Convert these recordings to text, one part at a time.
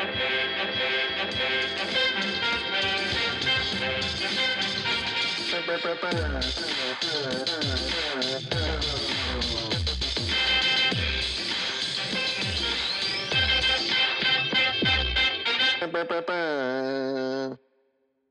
Hey,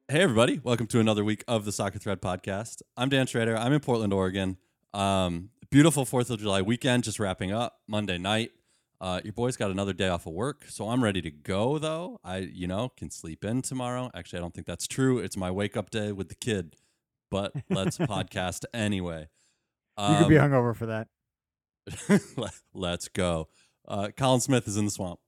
everybody. Welcome to another week of the Soccer Thread podcast. I'm Dan Schrader. I'm in Portland, Oregon. Um, beautiful 4th of July weekend just wrapping up Monday night. Uh, your boy's got another day off of work, so I'm ready to go, though. I, you know, can sleep in tomorrow. Actually, I don't think that's true. It's my wake up day with the kid, but let's podcast anyway. You could be Um, hungover for that. let's go. Uh, Colin Smith is in the swamp.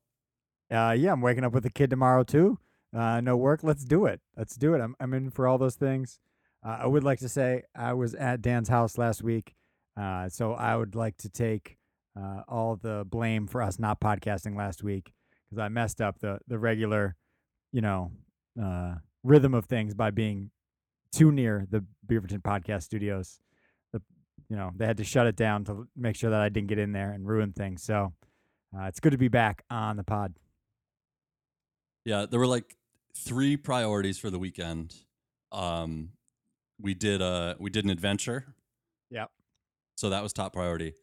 Uh, yeah, I'm waking up with the kid tomorrow too. Uh, no work. Let's do it. Let's do it. I'm I'm in for all those things. Uh, I would like to say I was at Dan's house last week, uh, so I would like to take uh, all the blame for us not podcasting last week because I messed up the the regular, you know, uh, rhythm of things by being too near the Beaverton podcast studios. The you know they had to shut it down to make sure that I didn't get in there and ruin things. So uh, it's good to be back on the pod. Yeah, there were like three priorities for the weekend. Um, we did a we did an adventure. Yep. So that was top priority.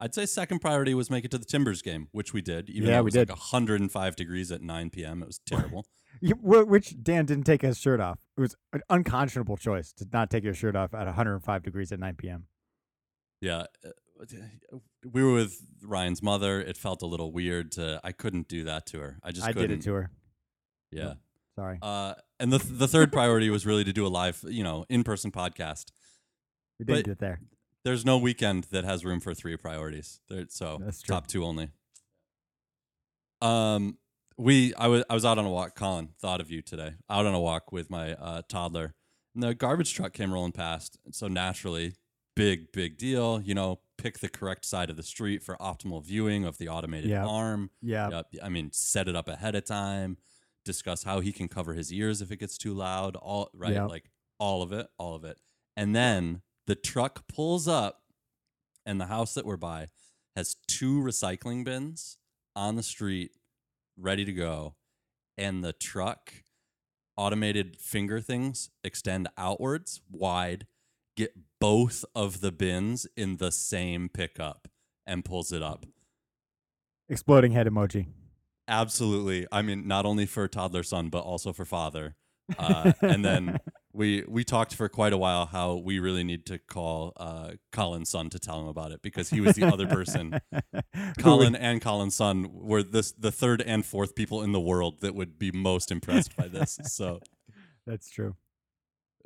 I'd say second priority was make it to the Timbers game, which we did. Even Yeah, though it we was did. like 105 degrees at 9 p.m. It was terrible. Which Dan didn't take his shirt off. It was an unconscionable choice to not take your shirt off at 105 degrees at 9 p.m. yeah, uh, we were with Ryan's mother. It felt a little weird to. I couldn't do that to her. I just I couldn't. did it to her. Yeah. Sorry, Uh, and the the third priority was really to do a live, you know, in person podcast. we didn't but- do it there. There's no weekend that has room for three priorities. There, so top two only. Um, we I was I was out on a walk. Colin thought of you today. Out on a walk with my uh, toddler, and the garbage truck came rolling past. And so naturally, big big deal. You know, pick the correct side of the street for optimal viewing of the automated Yeah. arm. Yeah, Yep. I mean, set it up ahead of time. Discuss how he can cover his ears if it gets too loud. All right, Yep. like all of it, all of it. And then the truck pulls up, and the house that we're by has two recycling bins on the street, ready to go. And the truck automated finger things extend outwards, wide, get both of the bins in the same pickup, and pulls it up. exploding head emoji. Absolutely. I mean, not only for toddler son, but also for father. Uh, and then we we talked for quite a while how we really need to call uh, Colin's son to tell him about it because he was the other person. Colin and Colin's son were this the third and fourth people in the world that would be most impressed by this. So That's true.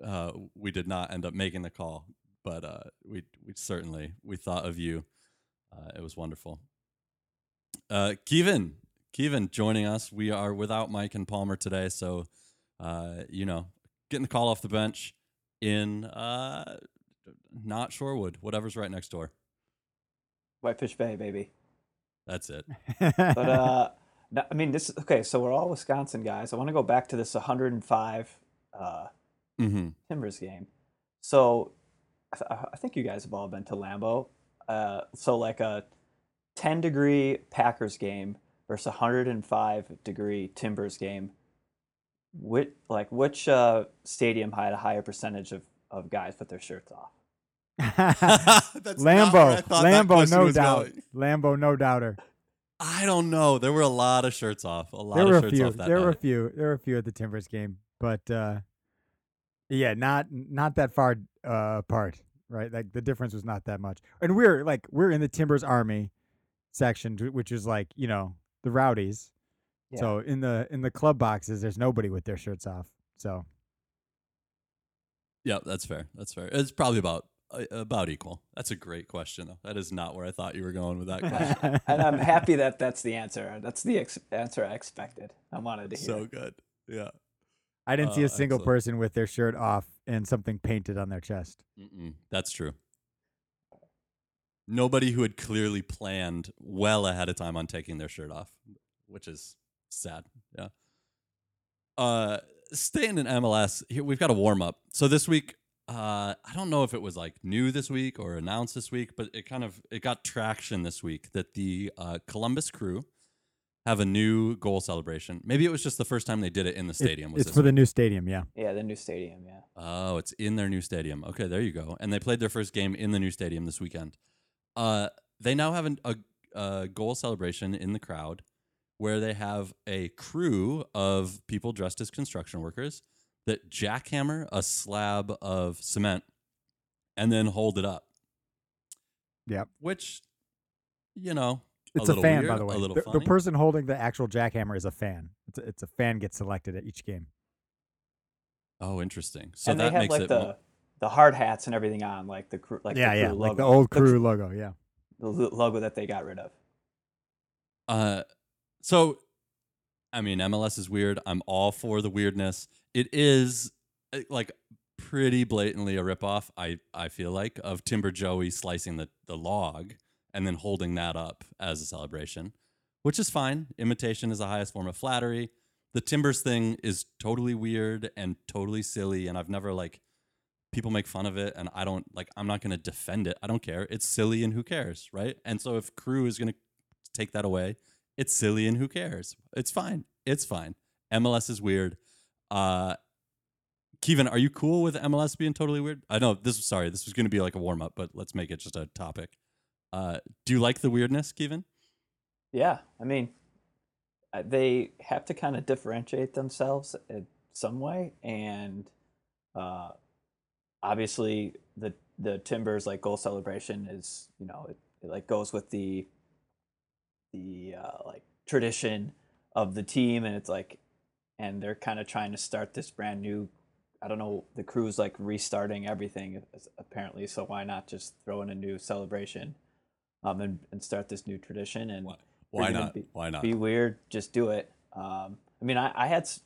uh, we did not end up making the call, but uh, we we certainly we thought of you. Uh, it was wonderful. Uh, Kevin, Kevin joining us. We are without Mike and Palmer today, so uh, you know, getting the call off the bench in uh, not Shorewood, whatever's right next door. Whitefish Bay, baby. That's it. But uh, no- I mean, this okay. So we're all Wisconsin guys. I want to go back to this 105 uh, hmm Timbers game. So I, th- I think you guys have all been to Lambeau. Uh, so like a 10 degree Packers game versus 105 degree Timbers game. Which like which uh, stadium had a higher percentage of, of guys put their shirts off? That's not where I Lambeau, Lambeau, no doubt. going. Lambeau, no doubter. I don't know. There were a lot of shirts off. A lot There of were a shirts few. off that There were a few. There were a few at the Timbers game, but uh, yeah, not not that far uh, apart. Right, like the difference was not that much. And we're like we're in the Timbers Army section, which is like you know the rowdies. Yeah. So in the in the club boxes, there's nobody with their shirts off. So Yeah, that's fair. That's fair. It's probably about uh, about equal. That's a great question, though. That is not where I thought you were going with that question. and I'm happy that that's the answer. That's the ex- answer I expected. I wanted to hear. so good. Yeah. I didn't see Oh, a single excellent. person with their shirt off and something painted on their chest. Mm-mm, that's true. Nobody who had clearly planned well ahead of time on taking their shirt off, which is sad. Yeah. Uh, staying in MLS, here we've got a warm up. So this week, uh, I don't know if it was like new this week or announced this week, but it kind of it got traction this week that the uh, Columbus Crew have a new goal celebration. Maybe it was just the first time they did it in the It- stadium. was it's this for the new stadium. Yeah. Yeah, the new stadium. Yeah. Oh, it's in their new stadium. Okay, there you go. And they played their first game in the new stadium this weekend. Uh, they now have an, a, a goal celebration in the crowd where they have a crew of people dressed as construction workers that jackhammer a slab of cement and then hold it up. Yep. Which, you know, It's a, little fan, weird, by the way. A little the, the person holding the actual jackhammer is a fan. It's a, it's a fan gets selected at each game. oh, interesting. So and that they have makes like it the mo- the hard hats and everything on, like the crew, like yeah, the yeah, crew like the old The crew logo. Yeah. the logo that they got rid of. Uh, so, I mean, MLS is weird. I'm all for the weirdness. It is uh, like pretty blatantly a ripoff. I I feel like of Timber Joey slicing the the log and then holding that up as a celebration, which is fine. Imitation is the highest form of flattery. The Timbers thing is totally weird and totally silly, and I've never like people make fun of it and I don't like I'm not going to defend it. I don't care. It's silly and who cares, right? And so if crew is going to take that away, it's silly and who cares? It's fine. It's fine. MLS is weird. Uh Kevin, are you cool with MLS being totally weird? I know this sorry, this was going to be like a warm up, but let's make it just a topic. Uh do you like the weirdness, Kevin? Yeah, I mean, uh, they have to kind of differentiate themselves in some way, and uh, obviously the the Timbers like goal celebration is you know it, it like goes with the the uh, like tradition of the team, and it's like, and they're kind of trying to start this brand new. I don't know. The crew's like restarting everything apparently, so why not just throw in a new celebration, um, and, and start this new tradition and Why, why not? be- why not? be weird, just do it. Um, I mean, I, I had s-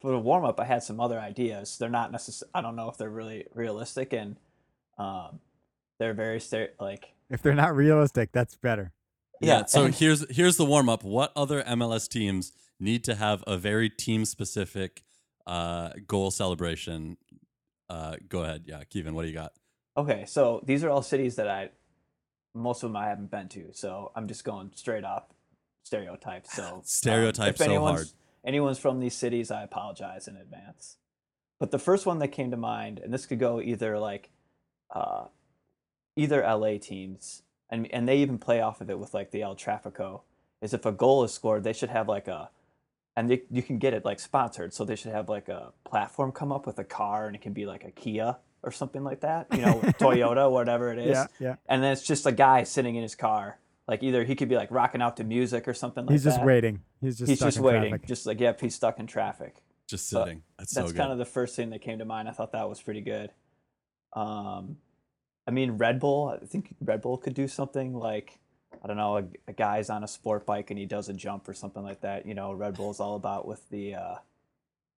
for the warm up, I had some other ideas. They're not necessarily. I don't know if they're really realistic, and um, they're very ster- like If they're not realistic, that's better. Yeah. Yeah, so and- here's here's the warm up. What other MLS teams need to have a very team specific uh, goal celebration? Uh, go ahead. Yeah, Kevin, what do you got? okay. So these are all cities that I most of them I haven't been to. So I'm just going straight off stereotypes. So um, if so hard. Anyone's from these cities, I apologize in advance. But the first one that came to mind, and this could go either like uh, either LA teams, and and they even play off of it with like the El Trafico, is if a goal is scored, they should have like a, and they, you can get it like sponsored, so they should have like a platform come up with a car, and it can be like a Kia or something like that, you know, Toyota, whatever it is, Yeah, yeah. and then it's just a guy sitting in his car, like either he could be like rocking out to music or something like that. He's that. just waiting. He's just He's stuck just in waiting, traffic. just like yep, he's stuck in traffic Just but sitting. That's so that's good. kind of the first thing that came to mind. I thought that was pretty good. Um, I mean, Red Bull. I think Red Bull could do something like I don't know, a, a guy's on a sport bike and he does a jump or something like that. You know, Red Bull's all about with the uh,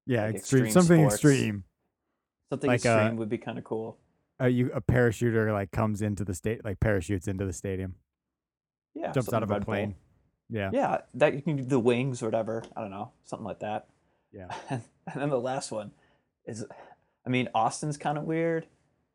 yeah, like extreme, extreme something sports. extreme. something Like, uh, extreme would be kind of cool. Uh, you a parachuter like comes into the state, like parachutes into the stadium, Yeah, jumps out of a Red Bull. plane. Yeah, Yeah, that you can do the wings or whatever. I don't know, something like that. yeah. and then the last one is, I mean, Austin's kind of weird.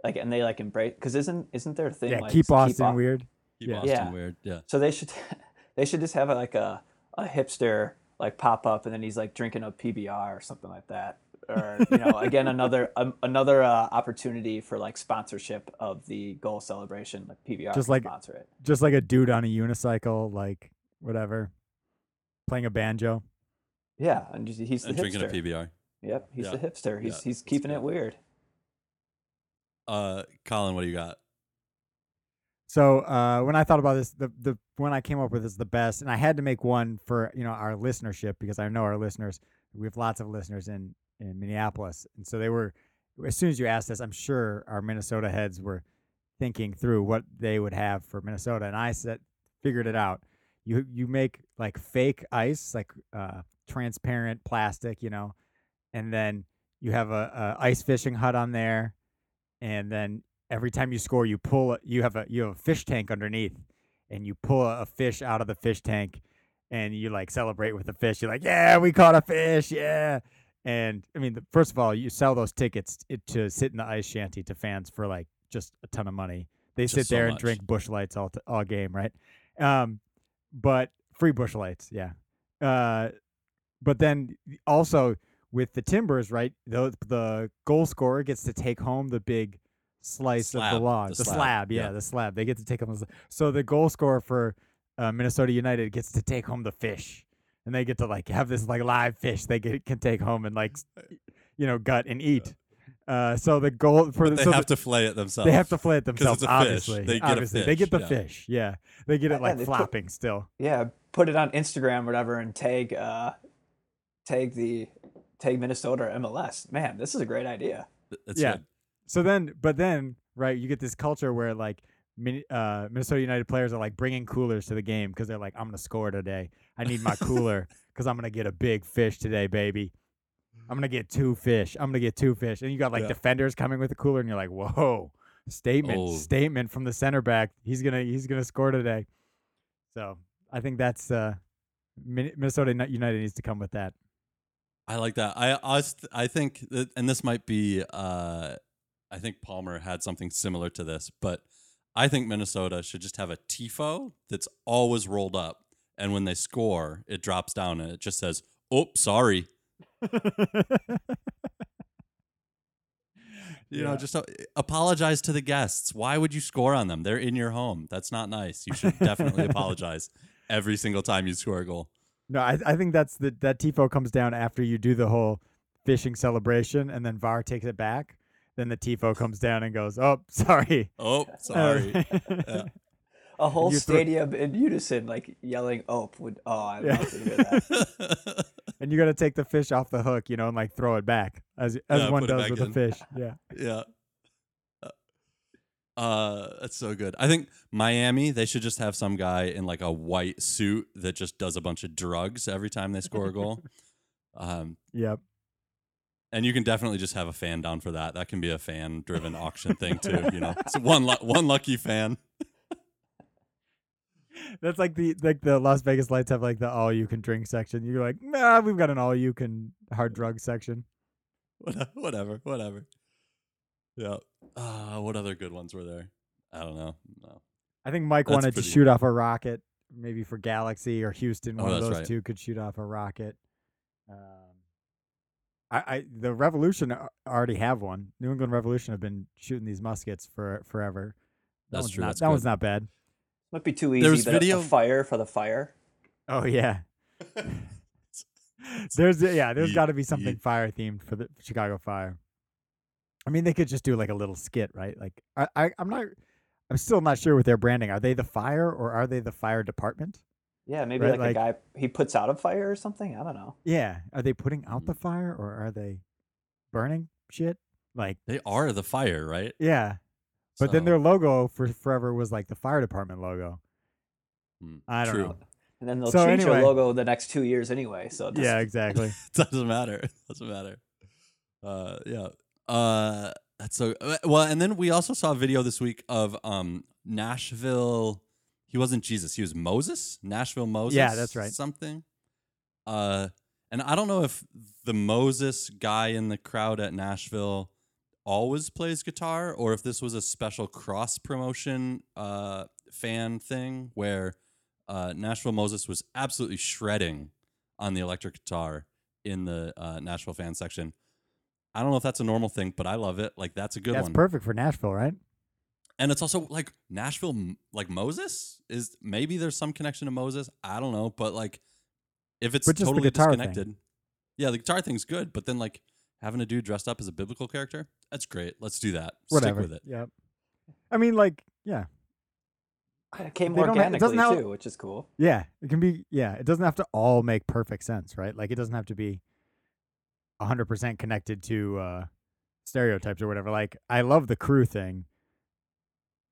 Like, and they like embrace because isn't isn't there a thing Yeah, like keep Austin Au- weird. Keep yeah. Austin Yeah. weird. Yeah. So they should they should just have like a a hipster like pop up and then he's like drinking a PBR or something like that. Or you know, again another um, another uh, opportunity for like sponsorship of the goal celebration. Like PBR Just like- sponsor it. Just like a dude on a unicycle, like whatever, playing a banjo. Yeah, and he's the And drinking a hipster. PBR. Yep, he's Yeah. the hipster. He's Yeah, he's keeping good. it weird. Uh, Colin, what do you got? So uh, when I thought about this, the the one I came up with is the best, and I had to make one for you know our listenership because I know our listeners. We have lots of listeners in in Minneapolis, and so they were. As soon as you asked this, I'm sure our Minnesota heads were thinking through what they would have for Minnesota, and I said, figured it out. You you make like fake ice, like uh, transparent plastic, you know, and then you have a, a ice fishing hut on there, and then every time you score, you pull. a- You have a you have a fish tank underneath, and you pull a, a fish out of the fish tank, and you like celebrate with the fish. You're like, yeah, we caught a fish, yeah. And I mean, the, first of all, you sell those tickets it, to sit in the ice shanty to fans for like just a ton of money. They Just sit so there and drink Busch Lights all t- all game, right? Um, but free Busch Lights, yeah. uh, but then also with the Timbers, right? The the goal scorer gets to take home the big slice of the log, the the, slab, slab. yeah, yeah. the slab. They get to take home. The, sl- so the goal scorer for uh, Minnesota United gets to take home the fish, and they get to like have this like live fish they get, can take home and like you know gut and eat. Uh, so the goal for But the they so have the- to flay it themselves. they have to flay it themselves. it's a fish. obviously, They get a obviously they get the yeah. fish. Yeah, they get it Yeah, like they put- flopping still. Yeah, put it on Instagram or whatever and tag uh tag the tag Minnesota or MLS. Man, this is a great idea. That's Yeah. good. So then, but then, right, you get this culture where like uh, Minnesota United players are like bringing coolers to the game because they're like, I'm gonna score today. I need my cooler because I'm gonna get a big fish today, baby. I'm gonna get two fish. I'm gonna get two fish. And you got like Yeah. defenders coming with the cooler, and you're like, whoa, statement, Oh. statement from the center back. He's gonna he's gonna score today. So I think that's uh, Minnesota United needs to come with that. I like that. I I, I think that, and this might be. Uh, I think Palmer had something similar to this, but I think Minnesota should just have a tifo that's always rolled up, and when they score, it drops down and it just says, "Oh, sorry." You know, just uh, apologize to the guests. Why would you score on them? They're in your home. That's not nice. You should definitely apologize every single time you score a goal. No, I, I think that's the that tifo comes down after you do the whole fishing celebration, and then VAR takes it back. Then the tifo comes down and goes, "Oh, sorry, Oh, sorry. Yeah. A whole You throw- stadium in unison, like yelling oh, "Ope!" Would oh, I'd Yeah. love to hear that. and you got to take the fish off the hook, you know, and like throw it back as as Yeah, one does with in. a fish. Yeah, yeah. Uh, that's so good. I think Miami, they should just have some guy in like a white suit that just does a bunch of drugs every time they score a goal. Um, yep. and you can definitely just have a fan down for that. That can be a fan driven auction thing too. You know, it's one lu- one lucky fan. That's like the like the Las Vegas Lights have like the all you can drink section. You're like, nah, we've got an all you can hard drug section. Whatever, whatever, whatever. Yeah. Uh, what other good ones were there? I don't know. No. I think Mike That's wanted to pretty- shoot off a rocket, maybe for Galaxy or Houston. Oh, One of that's those right. two could shoot off a rocket. Um, I, I the Revolution a- already have one. New England Revolution have been shooting these muskets for forever. That That's one's true, Not, that's that one's good. not bad. Might be too easy. was but a- video- a fire for the fire. Oh yeah. There's yeah, there's Ye- got to be something ye- fire themed for the Chicago Fire. I mean, they could just do like a little skit, right? Like I, I I'm not I'm still not sure with their branding. Are they the fire or are they the fire department? Yeah, maybe Right, like, a guy he puts out a fire or something. I don't know. Yeah. Are they putting out Mm. the fire or are they burning shit? Like, They are the fire, right? yeah. But then their logo for forever was like the fire department logo. hmm, I don't true. know. And then they'll So change anyway- their logo the next two years anyway. So it Yeah, doesn't- exactly. doesn't matter. It doesn't matter. Uh, yeah. Uh, that's so uh, well. And then we also saw a video this week of um Nashville. He wasn't Jesus. He was Moses. Nashville Moses. Yeah, that's right. Something. Uh, and I don't know if the Moses guy in the crowd at Nashville always plays guitar or if this was a special cross promotion uh fan thing where uh Nashville Moses was absolutely shredding on the electric guitar in the uh, Nashville fan section. I don't know if that's a normal thing, but I love it. Like that's a good That's one. perfect for Nashville, right? and it's also like Nashville, like Moses is maybe there's some connection to Moses. I don't know, but like if it's But just the totally guitar thing. disconnected, yeah, the guitar thing's good. But then like having a dude dressed up as a biblical character, that's great. Let's do that. Whatever. Stick with it. Yep. I mean, like, yeah. it came They don't have- it organically doesn't have- too, which is cool. Yeah, it can be. Yeah, it doesn't have to all make perfect sense, right? Like it doesn't have to be hundred percent connected to uh, stereotypes or whatever. Like I love the crew thing.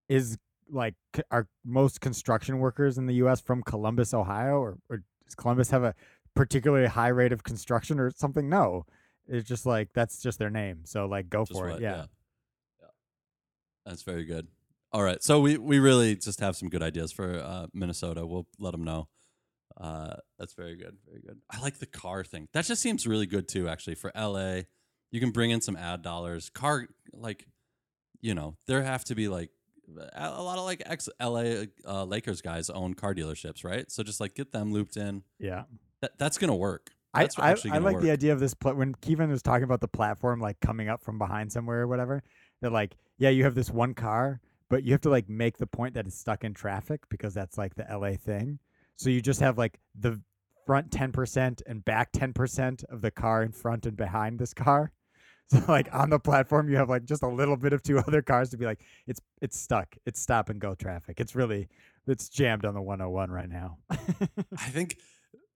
Is like are most construction workers in the U.S. from Columbus, Ohio, or, or does Columbus have a particularly high rate of construction or something? No, it's just like that's just their name. So like go Just for what- it. Yeah. yeah. That's very good. All right. So we, we really just have some good ideas for uh, Minnesota. We'll let them know. Uh, that's very good. Very good. I like the car thing. That just seems really good too, actually, for LA. You can bring in some ad dollars. Car, like, you know, there have to be like a lot of like ex LA uh, Lakers guys own car dealerships, right? So just like get them looped in. Yeah. That, that's gonna work. I, That's I, actually I gonna like work. the idea of this pla when Kevin was talking about the platform like coming up from behind somewhere or whatever. That like, yeah, you have this one car, but you have to like make the point that it's stuck in traffic because that's like the LA thing. So you just have like the front ten percent and back ten percent of the car in front and behind this car. So like on the platform, you have like just a little bit of two other cars to be like, it's it's stuck, it's stop and go traffic. It's really it's jammed on the 101 right now. I think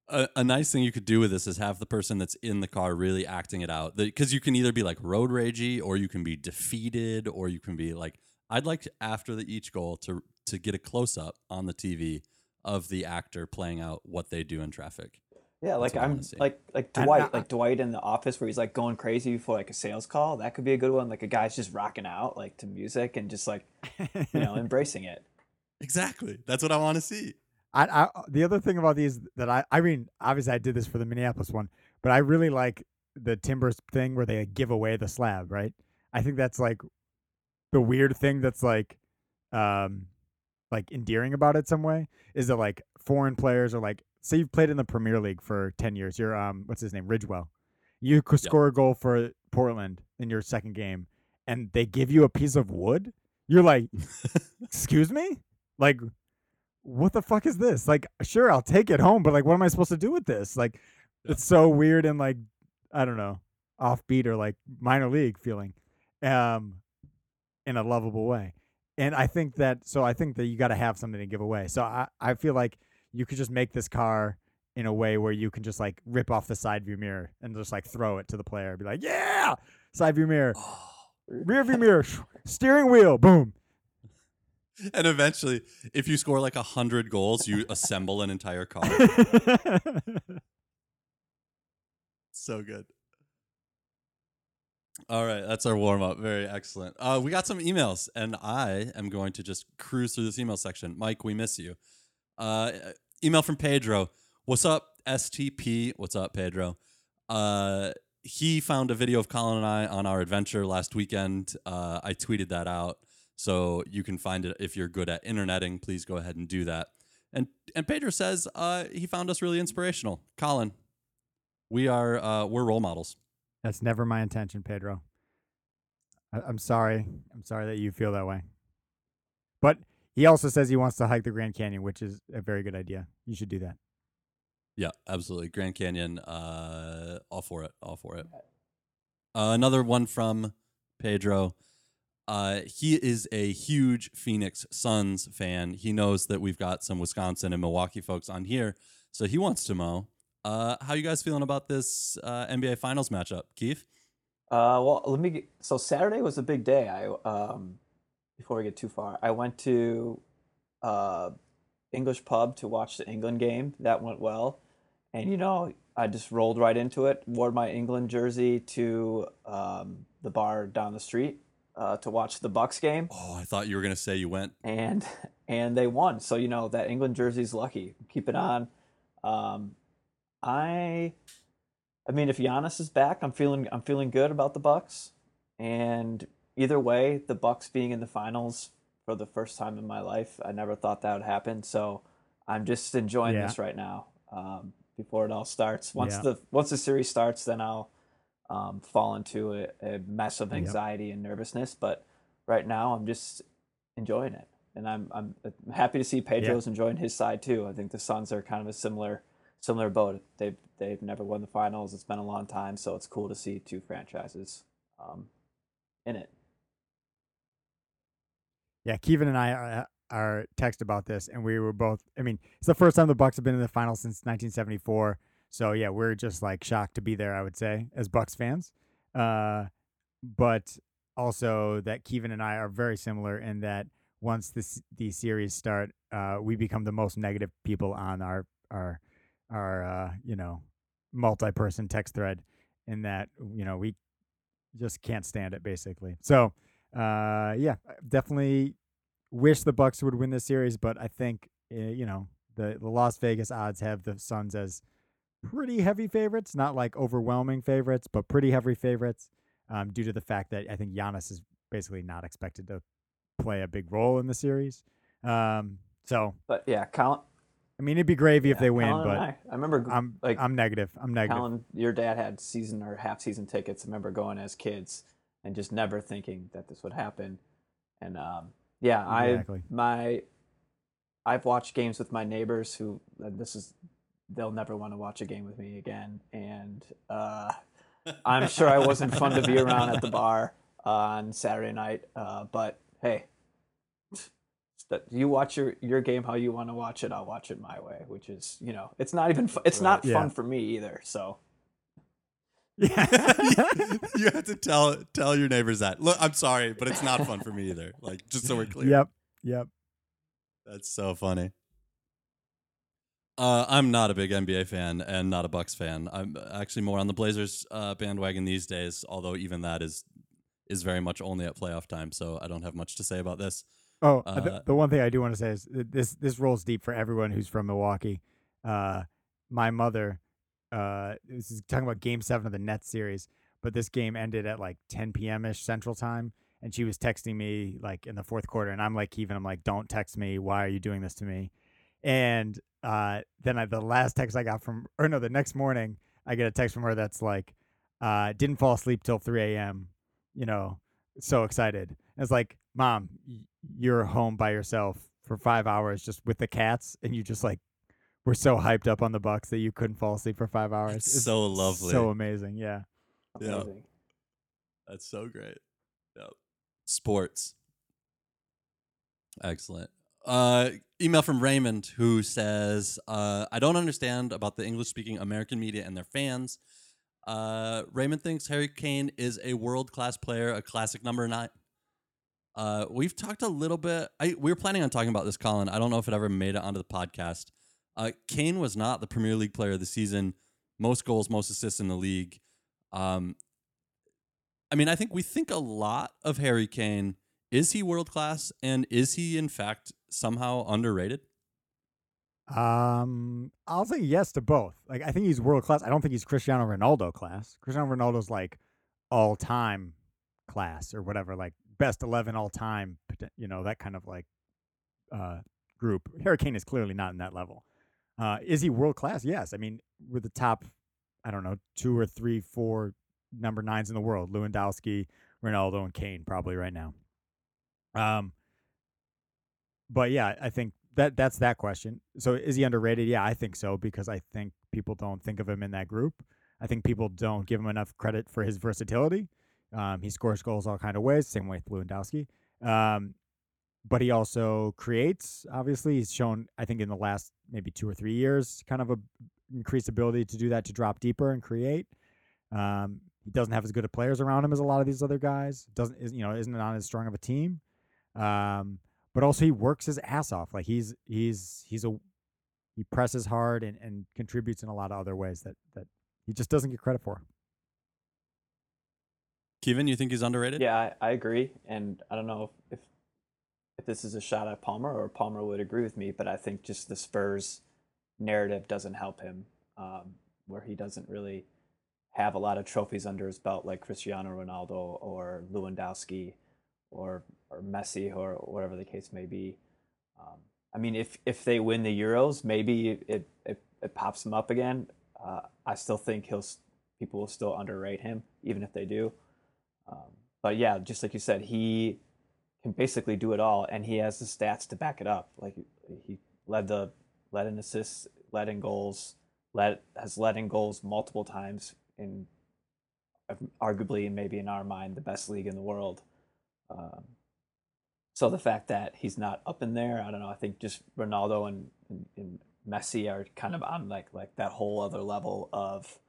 a, a nice thing you could do with this is have the person that's in the car really acting it out. Because you can either be like road ragey, or you can be defeated, or you can be like. I'd like to, after the each goal to to get a close up on the TV of the actor playing out what they do in traffic. Yeah, like I I'm wanna see. like like Dwight, I- like Dwight in the office where he's like going crazy before like a sales call. That could be a good one. Like a guy's just rocking out like to music and just like you know embracing it. Exactly. That's what I want to see. I, I the other thing about these that I I mean obviously I did this for the Minneapolis one, but I really like the Timbers thing where they give away the slab, right? I think that's like the weird thing that's like um like endearing about it some way is that like foreign players are like say you've played in the Premier League for 10 years, you're um what's his name, Ridgewell. You could score a goal for Portland in your second game and they give you a piece of wood. You're like, "Excuse me?" Like what the fuck is this? Like, sure, I'll take it home, but like, what am I supposed to do with this? Like, Yeah. it's so weird and like, I don't know, offbeat or like minor league feeling, um, in a lovable way. And I think that, so I think that you got to have something to give away. So I, I feel like you could just make this car in a way where you can just like rip off the side view mirror and just like throw it to the player, be like, yeah, side view mirror, rear view mirror, steering wheel, boom. And eventually, if you score like a hundred goals, you assemble an entire car. so good. All right, that's our warm up. Very excellent. Uh, we got some emails, and I am going to just cruise through this email section. Mike, we miss you. Uh, email from Pedro. What's up, STP? What's up, Pedro? Uh, he found a video of Colin and I on our adventure last weekend. Uh, I tweeted that out, so you can find it if you're good at interneting. Please go ahead and do that. And and Pedro says uh, he found us really inspirational. Colin, we are uh, we're role models. That's never my intention, Pedro. I, I'm sorry. I'm sorry that you feel that way. But he also says he wants to hike the Grand Canyon, which is a very good idea. You should do that. Yeah, absolutely. Grand Canyon, uh, all for it, all for it. Uh, another one from Pedro. Uh, he is a huge Phoenix Suns fan. He knows that we've got some Wisconsin and Milwaukee folks on here, so he wants to know uh, how you guys feeling about this uh, NBA Finals matchup, Keith? Uh, well, let me. Get, so Saturday was a big day. I um, before we get too far, I went to uh, English pub to watch the England game. That went well, and you know, I just rolled right into it. Wore my England jersey to um, the bar down the street uh, to watch the Bucks game, Oh, I thought you were gonna say you went. and and they won. So you know that England jersey's lucky. Keep it on. Um, I, I mean, if Giannis is back, I'm feeling I'm feeling good about the Bucks. And either way, the Bucks being in the finals for the first time in my life, I never thought that would happen. So I'm just enjoying Yeah. this right now. Um, before it all starts, once Yeah. the once the series starts, then I'll um, fall into a, a mess of Yep. anxiety and nervousness. But right now, I'm just enjoying it, and I'm I'm happy to see Pedro's enjoying his side too. I think the Suns are kind of a similar similar boat. They've they've never won the finals. It's been a long time, so it's cool to see two franchises um, in it. Yeah, Kevin and I are, are text about this, and we were both. I mean, it's the first time the Bucks have been in the finals since 1974. So yeah, we're just like shocked to be there. I would say as Bucks fans, uh, but also that Kevin and I are very similar in that once this the series start, uh, we become the most negative people on our our our uh, you know multi-person text thread. In that you know we just can't stand it basically. So uh, yeah, definitely wish the Bucks would win this series, but I think uh, you know the the Las Vegas odds have the Suns as pretty heavy favorites, not like overwhelming favorites, but pretty heavy favorites, um, due to the fact that I think Giannis is basically not expected to play a big role in the series. Um, so But yeah, Colin, I mean, it'd be gravy if they win, Colin but I, I remember I'm like I'm negative. I'm negative. Colin, your dad had season or half season tickets. I remember going as kids and just never thinking that this would happen. And um, yeah, Exactly. I my I've watched games with my neighbors who and this is they'll never want to watch a game with me again. And uh, I'm sure I wasn't fun to be around at the bar uh, on Saturday night. Uh, but hey, that you watch your your game how you want to watch it. I'll watch it my way, which is you know it's not even fu- it's Right. not Yeah. fun for me either. So Yeah. you have to tell tell your neighbors that. Look, I'm sorry, but it's not fun for me either. Like just so we're clear. yep. Yep. That's so funny. Uh, I'm not a big NBA fan and not a Bucks fan. I'm actually more on the Blazers uh, bandwagon these days. Although even that is is very much only at playoff time, so I don't have much to say about this. Oh, uh, Uh, the, the one thing I do want to say is this this rolls deep for everyone who's from Milwaukee. Uh, my mother, uh, this is talking about Game Seven of the Nets series, but this game ended at like 10 p.m. ish Central Time, and she was texting me like in the fourth quarter, and I'm like, Kevin, I'm like, don't text me. Why are you doing this to me? And uh, then I, the last text I got from, or no, the next morning I get a text from her that's like, uh, didn't fall asleep till 3 a.m. You know, so excited. And it's like, mom, you're home by yourself for five hours just with the cats, and you just like were so hyped up on the Bucks that you couldn't fall asleep for five hours. It's so lovely. so amazing. Yeah. Yeah. amazing. That's so great. Yep. Sports. Excellent. Uh, email from Raymond who says, uh, I don't understand about the English speaking American media and their fans. Uh, Raymond thinks Harry Kane is a world class player, a classic number nine. Uh, we've talked a little bit. I, we were planning on talking about this, Colin. I don't know if it ever made it onto the podcast. Uh, Kane was not the Premier League player of the season. Most goals, most assists in the league. Um, I mean, I think we think a lot of Harry Kane. Is he world class? And is he, in fact, somehow underrated? Um, I'll say yes to both. Like, I think he's world class. I don't think he's Cristiano Ronaldo class. Cristiano Ronaldo's like all time class or whatever, like best 11 all time, you know, that kind of like uh, group. Harry Kane is clearly not in that level. Uh, is he world class? Yes. I mean, we're the top, I don't know, two or three, four number nines in the world Lewandowski, Ronaldo, and Kane, probably right now. Um, but yeah, I think that that's that question. So is he underrated? Yeah, I think so because I think people don't think of him in that group. I think people don't give him enough credit for his versatility. Um, he scores goals all kind of ways, same way with Lewandowski. Um, but he also creates. Obviously, he's shown. I think in the last maybe two or three years, kind of a increased ability to do that, to drop deeper and create. Um, he doesn't have as good of players around him as a lot of these other guys. Doesn't you know isn't on as strong of a team. Um, but also he works his ass off. Like he's he's he's a he presses hard and, and contributes in a lot of other ways that that he just doesn't get credit for. Kevin, you think he's underrated? Yeah, I, I agree, and I don't know if if this is a shot at Palmer or Palmer would agree with me, but I think just the Spurs narrative doesn't help him, um, where he doesn't really have a lot of trophies under his belt like Cristiano Ronaldo or Lewandowski or or Messi or whatever the case may be. Um, I mean, if if they win the Euros, maybe it it, it pops him up again. Uh, I still think he'll people will still underrate him, even if they do. Um, but yeah, just like you said, he can basically do it all, and he has the stats to back it up. Like he led the led in assists, led in goals, led has led in goals multiple times in arguably and maybe in our mind the best league in the world. Um, so the fact that he's not up in there, I don't know. I think just Ronaldo and, and, and Messi are kind of on like like that whole other level of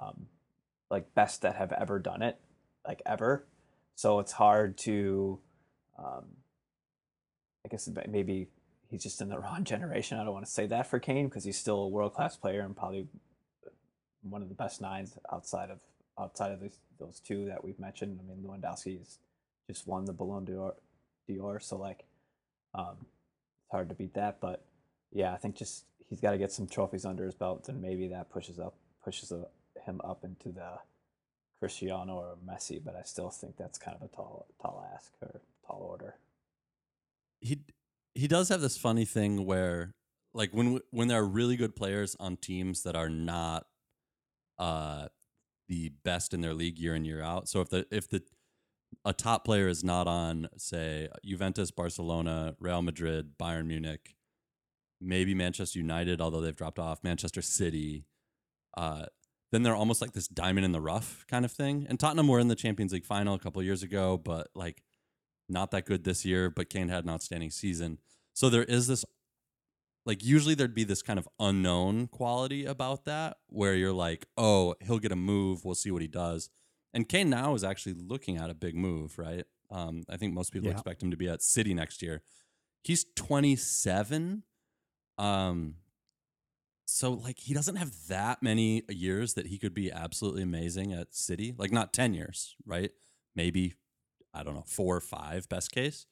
um, like best that have ever done it, like ever. So it's hard to, um, I guess maybe he's just in the wrong generation. I don't want to say that for Kane because he's still a world class player and probably one of the best nines outside of outside of these, those two that we've mentioned. I mean, Lewandowski's just won the Ballon d'Or, d'Or so like, um, it's hard to beat that. But yeah, I think just he's got to get some trophies under his belt, and maybe that pushes up pushes a, him up into the Cristiano or Messi. But I still think that's kind of a tall tall ask or tall order. he he does have this funny thing where like when when there are really good players on teams that are not uh the best in their league year in year out. So if the if the a top player is not on say Juventus, Barcelona, Real Madrid, Bayern Munich, maybe Manchester United, although they've dropped off, Manchester City, uh, then they're almost like this diamond in the rough kind of thing. And Tottenham were in the Champions League final a couple years ago, but like not that good this year. But Kane had an outstanding season. So there is this, like, usually there'd be this kind of unknown quality about that where you're like, oh, he'll get a move. We'll see what he does. And Kane now is actually looking at a big move, right? Um, I think most people Yeah. expect him to be at City next year. He's 27. Um, so like he doesn't have that many years that he could be absolutely amazing at City. Like not 10 years, right? Maybe I don't know, 4 or 5 best case.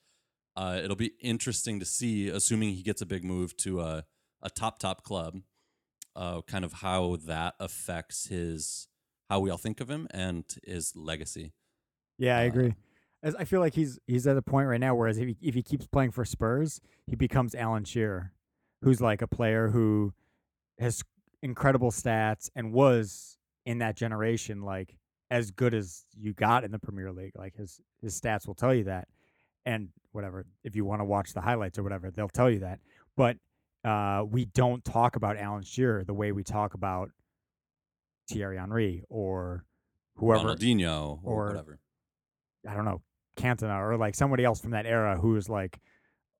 Uh, it'll be interesting to see assuming he gets a big move to a a top top club. Uh, kind of how that affects his how we all think of him and his legacy. Yeah, I Uh, agree. As I feel like he's he's at a point right now. Whereas if he, if he keeps playing for Spurs, he becomes Alan Shearer, who's like a player who has incredible stats and was in that generation like as good as you got in the Premier League. Like his his stats will tell you that, and whatever if you want to watch the highlights or whatever, they'll tell you that. But uh, we don't talk about Alan Shearer the way we talk about Thierry Henry or whoever Ronaldinho or, or- whatever. I don't know, Cantona or like somebody else from that era who was like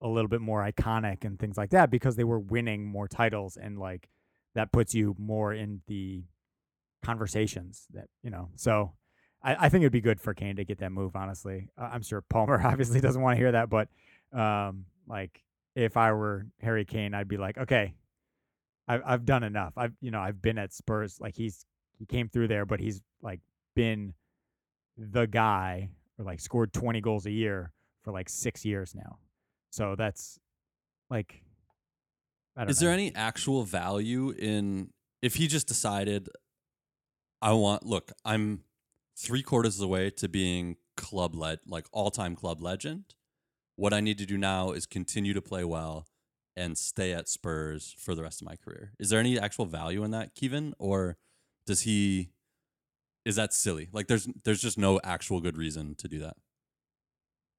a little bit more iconic and things like that because they were winning more titles and like that puts you more in the conversations that you know. So I, I think it'd be good for Kane to get that move. Honestly, I'm sure Palmer obviously doesn't want to hear that, but um, like if I were Harry Kane, I'd be like, okay, I've I've done enough. I've you know I've been at Spurs. Like he's he came through there, but he's like been the guy or like scored 20 goals a year for like six years now. So that's like, Is know. there any actual value in if he just decided, I want, look, I'm three quarters of the way to being club led, like all time club legend. What I need to do now is continue to play well and stay at Spurs for the rest of my career. Is there any actual value in that, Kevin? Or does he, is that silly? Like there's, there's just no actual good reason to do that.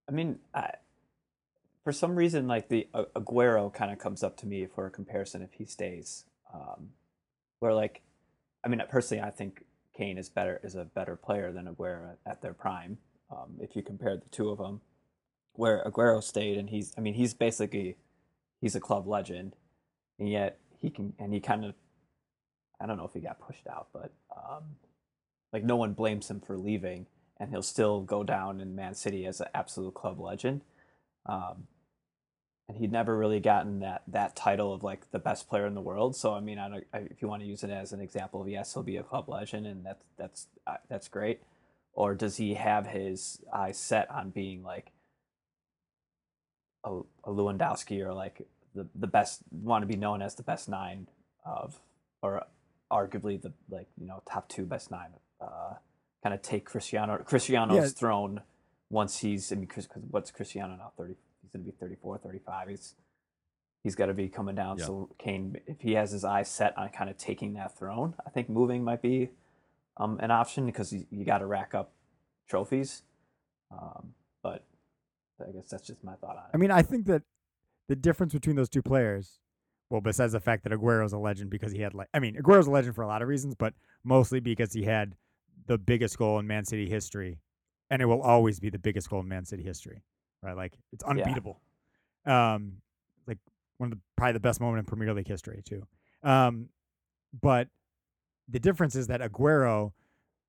I mean, I, for some reason, like the A- Aguero kind of comes up to me for a comparison if he stays. Um, where like, I mean, personally, I think Kane is better is a better player than Aguero at, at their prime. Um, if you compare the two of them, where Aguero stayed, and he's, I mean, he's basically, he's a club legend, and yet he can, and he kind of, I don't know if he got pushed out, but um, like no one blames him for leaving and he'll still go down in Man City as an absolute club legend. Um, and he'd never really gotten that that title of like the best player in the world. So I mean, I I, if you want to use it as an example of yes, he'll be a club legend, and that's that's uh, that's great. Or does he have his eyes set on being like a, a Lewandowski or like the the best, want to be known as the best nine of, or arguably the like you know top two best nine. Uh, kind of take Cristiano Cristiano's Yeah. throne once he's I mean what's Cristiano now 30 he's going to be 34 35 he's he's got to be coming down. Yeah. so Kane if he has his eyes set on kind of taking that throne I think moving might be um, an option because you, you got to rack up trophies. Um, but I guess that's just my thought on it. I mean, I think that the difference between those two players, well, besides the fact that Aguero's a legend because he had like, I mean, Aguero's a legend for a lot of reasons, but mostly because he had the biggest goal in Man City history, and it will always be the biggest goal in Man City history, right? Like it's unbeatable. Um, like one of the probably the best moment in Premier League history too. Um, but the difference is that Aguero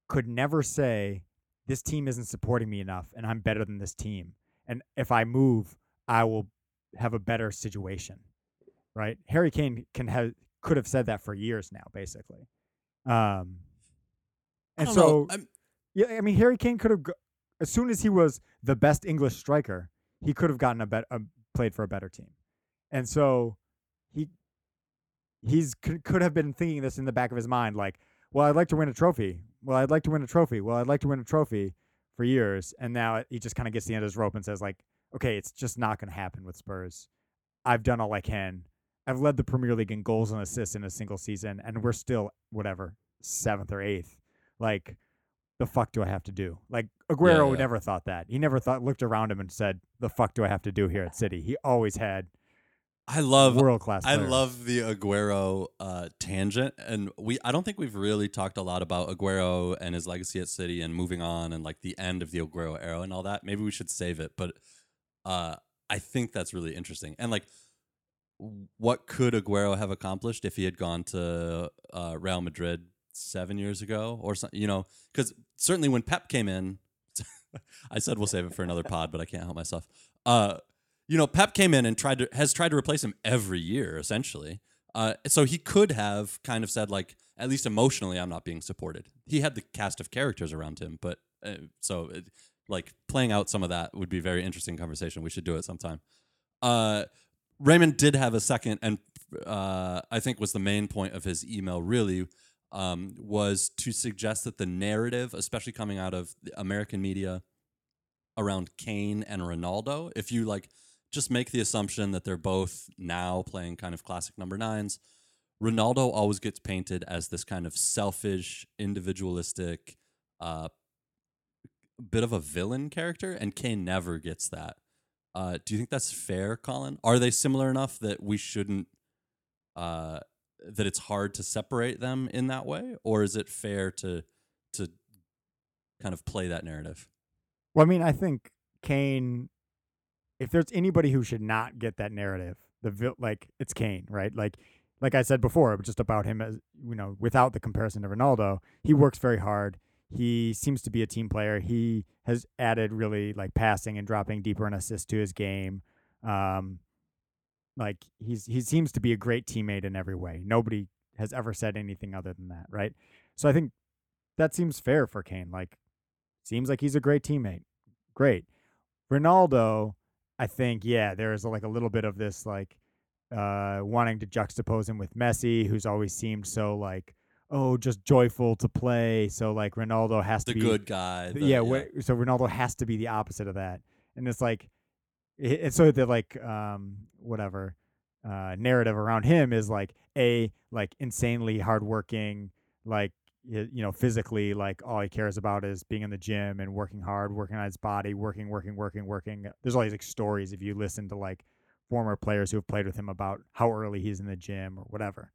could never say this team isn't supporting me enough, and I'm better than this team and if I move, I will have a better situation. Right? Harry Kane can have could have said that for years now, basically. Um, and so. Yeah, I mean Harry Kane could have as soon as he was the best English striker, he could have gotten a bet a, played for a better team, and so he he's could, could have been thinking this in the back of his mind, like, well, I'd like to win a trophy. Well, I'd like to win a trophy. Well, I'd like to win a trophy for years, and now he just kind of gets the end of his rope and says, like, okay, it's just not going to happen with Spurs. I've done all I can. I've led the Premier League in goals and assists in a single season, and we're still whatever seventh or eighth. Like, the fuck do I have to do? Like Aguero yeah. never thought that. He never thought looked around him and said, "The fuck do I have to do here at City?" He always had I love world class. I love the Aguero uh, tangent, and we I don't think we've really talked a lot about Aguero and his legacy at City and moving on and like the end of the Aguero era and all that. Maybe we should save it, but uh, I think that's really interesting. And like, what could Aguero have accomplished if he had gone to uh, Real Madrid seven years ago or something? You know, because certainly when Pep came in, I said we'll save it for another pod, but I can't help myself. Uh, you know, Pep came in and tried to has tried to replace him every year, essentially. Uh, so he could have kind of said, like, at least emotionally, I'm not being supported. He had the cast of characters around him, but uh, so it, like playing out some of that would be a very interesting conversation. We should do it sometime. Uh, Raymond did have a second, and uh, I think was the main point of his email. Really, um, was to suggest that the narrative, especially coming out of American media around Kane and Ronaldo, if you like just make the assumption that they're both now playing kind of classic number nines. Ronaldo always gets painted as this kind of selfish, individualistic, uh, bit of a villain character, and Kane never gets that. Uh, do you think that's fair, Colin? Are they similar enough that we shouldn't, uh, that it's hard to separate them in that way, or is it fair to to kind of play that narrative? Well, I mean, I think Kane. If there's anybody who should not get that narrative, the like it's Kane, right? Like, like I said before, just about him as you know, without the comparison to Ronaldo, he works very hard. He seems to be a team player. He has added really like passing and dropping deeper and assist to his game. Um, like he's he seems to be a great teammate in every way. Nobody has ever said anything other than that, right? So I think that seems fair for Kane. Like, seems like he's a great teammate. Great. Ronaldo, I think, yeah, there's like a little bit of this like uh wanting to juxtapose him with Messi, who's always seemed so like, oh, just joyful to play. So like Ronaldo has The to be the good guy. the- yeah, wh- so Ronaldo has to be the opposite of that, and it's like, it's so the like um whatever uh narrative around him is like a like insanely hardworking, like you know physically like all he cares about is being in the gym and working hard, working on his body, working, working, working, working. There's all these like stories if you listen to like former players who have played with him about how early he's in the gym or whatever.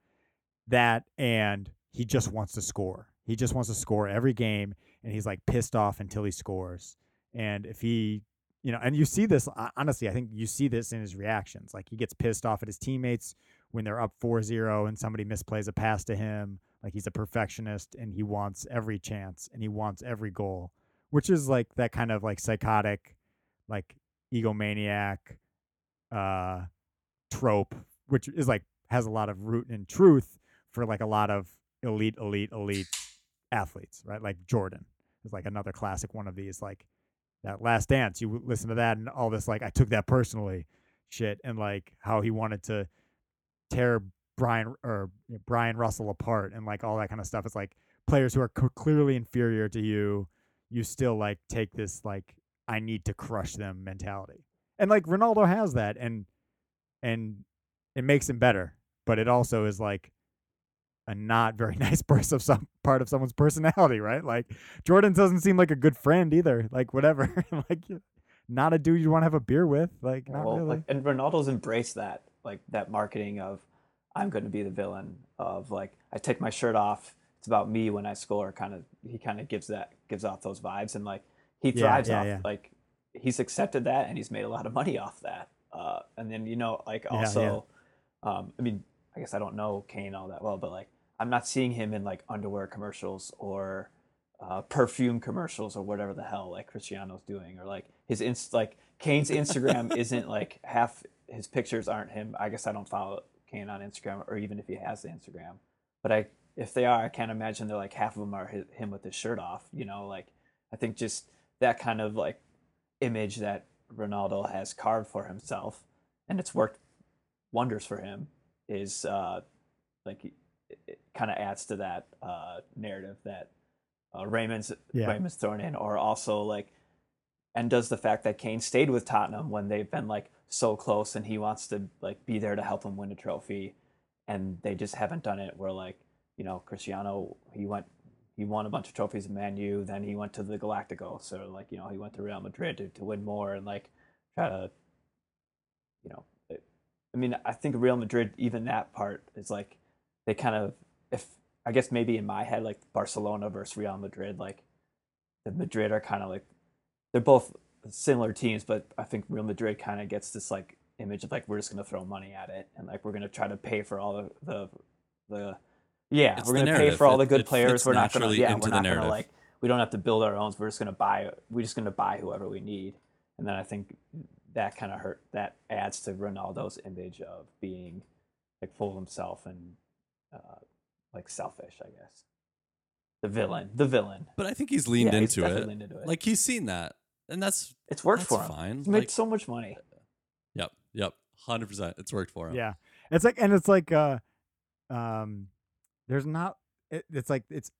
That and he just wants to score. He just wants to score every game and he's like pissed off until he scores. And if he, you know, and you see this honestly, I think you see this in his reactions. Like he gets pissed off at his teammates when they're up 4-0 and somebody misplays a pass to him. Like he's a perfectionist and he wants every chance and he wants every goal, which is like that kind of like psychotic, like egomaniac uh trope, which is like has a lot of root in truth for like a lot of elite, elite, elite athletes, right? Like Jordan is like another classic one of these. Like that Last Dance, you listen to that and all this like I took that personally shit, and like how he wanted to tear Brian or you know, Bryon Russell apart and like all that kind of stuff. It's like players who are clearly inferior to you, you still like take this like I need to crush them mentality, and like Ronaldo has that, and and it makes him better, but it also is like a not very nice part of some part of someone's personality, right? Like Jordan doesn't seem like a good friend either. Like whatever, like not a dude you want to have a beer with. Like not well, really. like, and Ronaldo's embraced that, like that marketing of I'm going to be the villain of like I take my shirt off. It's about me when I score. Kind of, he kind of gives that gives off those vibes, and like he thrives yeah, off yeah. like he's accepted that, and he's made a lot of money off that. Uh, and then you know, like Yeah, yeah. also, Um, I mean, I guess I don't know Kane all that well, but like I'm not seeing him in like underwear commercials or uh, perfume commercials or whatever the hell like Cristiano's doing or like his inst like Kane's Instagram isn't like half his pictures aren't him. I guess I don't follow Kane on Instagram or even if he has the Instagram, but I if they are, I can't imagine they're like half of them are hi him with his shirt off. You know, like I think just that kind of like image that Ronaldo has carved for himself, and it's worked wonders for him. Is uh, like it kind of adds to that uh, narrative that uh, Raymond's Yeah. Raymond's thrown in, or also like and does the fact that Kane stayed with Tottenham when they've been like so close and he wants to like be there to help him win a trophy and they just haven't done it where like you know Cristiano he went he won a bunch of trophies in Man U then he went to the Galacticos so like you know he went to Real Madrid to, to win more and like try to you know it, I mean I think Real Madrid even that part is like they kind of if I guess maybe in my head like Barcelona versus Real Madrid like the Madrid are kind of like they're both similar teams, but I think Real Madrid kind of gets this like image of like we're just gonna throw money at it and like we're gonna try to pay for all the the, the yeah It's we're the gonna pay for all the good it players. We're not gonna yeah into we're the not gonna like we don't have to build our own. We're just gonna buy we're just gonna buy whoever we need. And then I think that kind of hurt that adds to Ronaldo's image of being like full of himself and uh, like selfish, I guess. The villain, the villain. But I think he's leaned Yeah, he's into definitely it. leaned into it. Like he's seen that, and that's It's worked that's for him. fine. He's made Like, so much money. yep, yep, hundred percent. It's worked for him. Yeah, it's like, and it's like, uh, um, there's not. It, it's like it's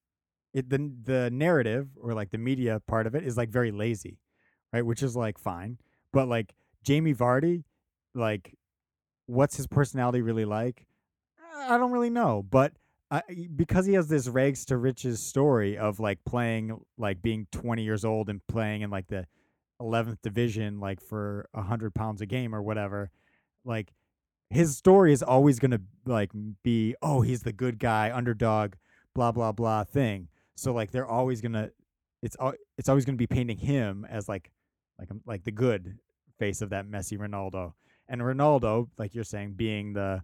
it the the narrative or like the media part of it is like very lazy, right? Which is like fine, but like Jamie Vardy, like, what's his personality really like? I don't really know, but. Because he has this rags to riches story of like playing like being 20 years old and playing in like the 11th division like for a hundred pounds a game or whatever like his story is always going to like be oh he's the good guy underdog blah blah blah thing. So like they're always going to it's it's always going to be painting him as like like um, like the good face of that messy Ronaldo. And Ronaldo like you're saying being the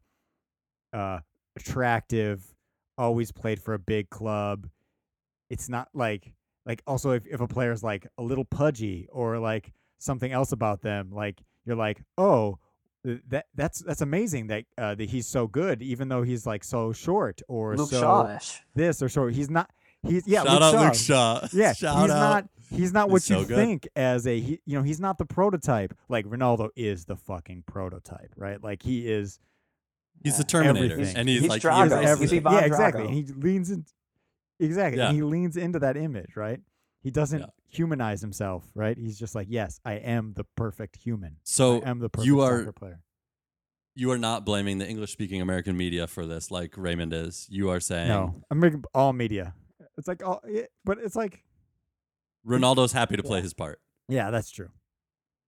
uh attractive always played for a big club it's not like like also if, if a player's like a little pudgy or like something else about them like you're like oh that that's that's amazing that uh, that he's so good even though he's like so short or Luke so Shawish. this or so he's not he's yeah Shout Luke out Shaw. Luke Shaw. yeah Shout he's out. not he's not He's what so you good. think as a he, you know he's not the prototype like Ronaldo is the fucking prototype right like he is He's the Terminator, Everything. and he's, He's like Drago. he He's embraces the it. Ivan yeah, exactly. Drago. And he leans in exactly. Yeah. And he leans into that image, right? He doesn't Yeah. humanize himself, right? He's just like, yes, I am the perfect human. So I am the perfect you are soccer player. you are not blaming the English speaking American media for this, like Raymond is. You are saying No, I'm making all media. It's like all, yeah, but it's like, Ronaldo's happy to play Yeah. his part. yeah, that's true.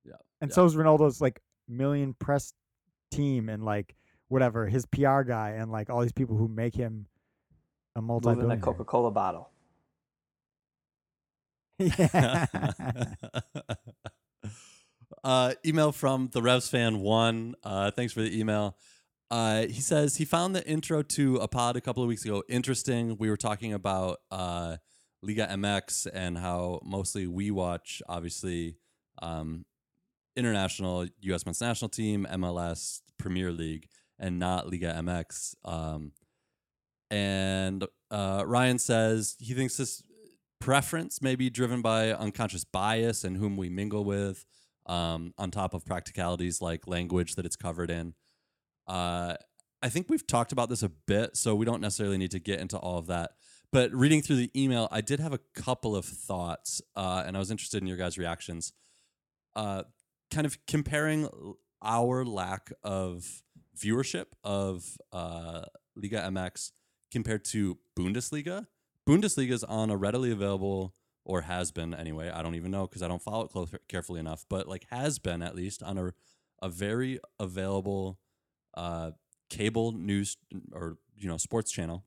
Yeah, And yeah. so is Ronaldo's like million press team and like whatever his PR guy and like all these people who make him a Moving multi-billionaire. a Coca Cola bottle. yeah. uh, email from the Revs fan one. Uh, thanks for the email. Uh, he says he found the intro to a pod a couple of weeks ago interesting. We were talking about uh, Liga MX and how mostly we watch, obviously, um, international U.S. men's national team, MLS, Premier League, and not Liga MX. Um, and uh, Ryan says he thinks this preference may be driven by unconscious bias and whom we mingle with, um, on top of practicalities like language that it's covered in. Uh, I think we've talked about this a bit, so we don't necessarily need to get into all of that. But reading through the email, I did have a couple of thoughts, uh, and I was interested in your guys' reactions. Uh, kind of comparing our lack of viewership of uh, Liga MX compared to Bundesliga. Bundesliga is on a readily available, or has been anyway. I don't even know because I don't follow it close, carefully enough, but like has been at least on a, a very available uh, cable news or you know sports channel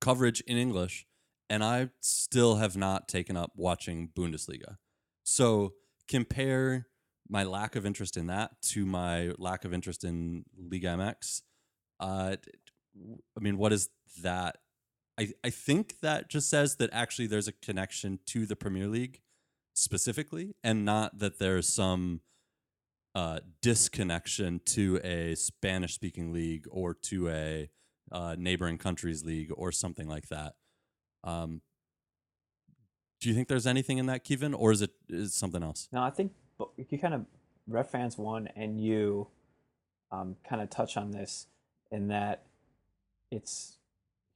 coverage in English, and I still have not taken up watching Bundesliga. So compare my lack of interest in that to my lack of interest in League MX. Uh, I mean, what is that? I, I think that just says that actually there's a connection to the Premier League specifically, and not that there's some uh, disconnection to a Spanish speaking league or to a uh, neighboring countries league or something like that. Um, do you think there's anything in that, Kevin, or is it is it something else? No, I think you kind of Red Fans One and you um, kind of touch on this in that it's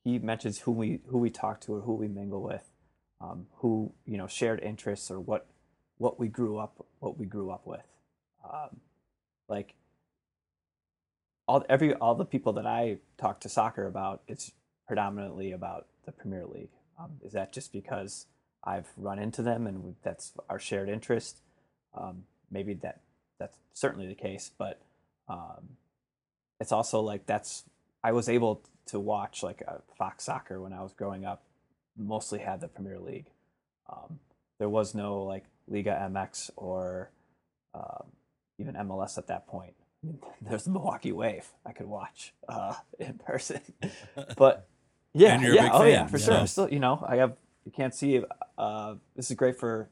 he mentions who we who we talk to or who we mingle with, um, who you know shared interests or what what we grew up what we grew up with. Um, like all every all the people that I talk to soccer about, it's predominantly about the Premier League. Um, is that just because I've run into them and that's our shared interest? Um, maybe that that's certainly the case, but um, it's also like that's I was able to watch like a Fox Soccer when I was growing up. Mostly had the Premier League. Um, there was no like Liga MX or um, even MLS at that point. I mean, there's the Milwaukee Wave I could watch uh, in person, but yeah, And you're a yeah, oh yeah, for yeah. sure. I'm Still, you know, I have you can't see. Uh, this is great for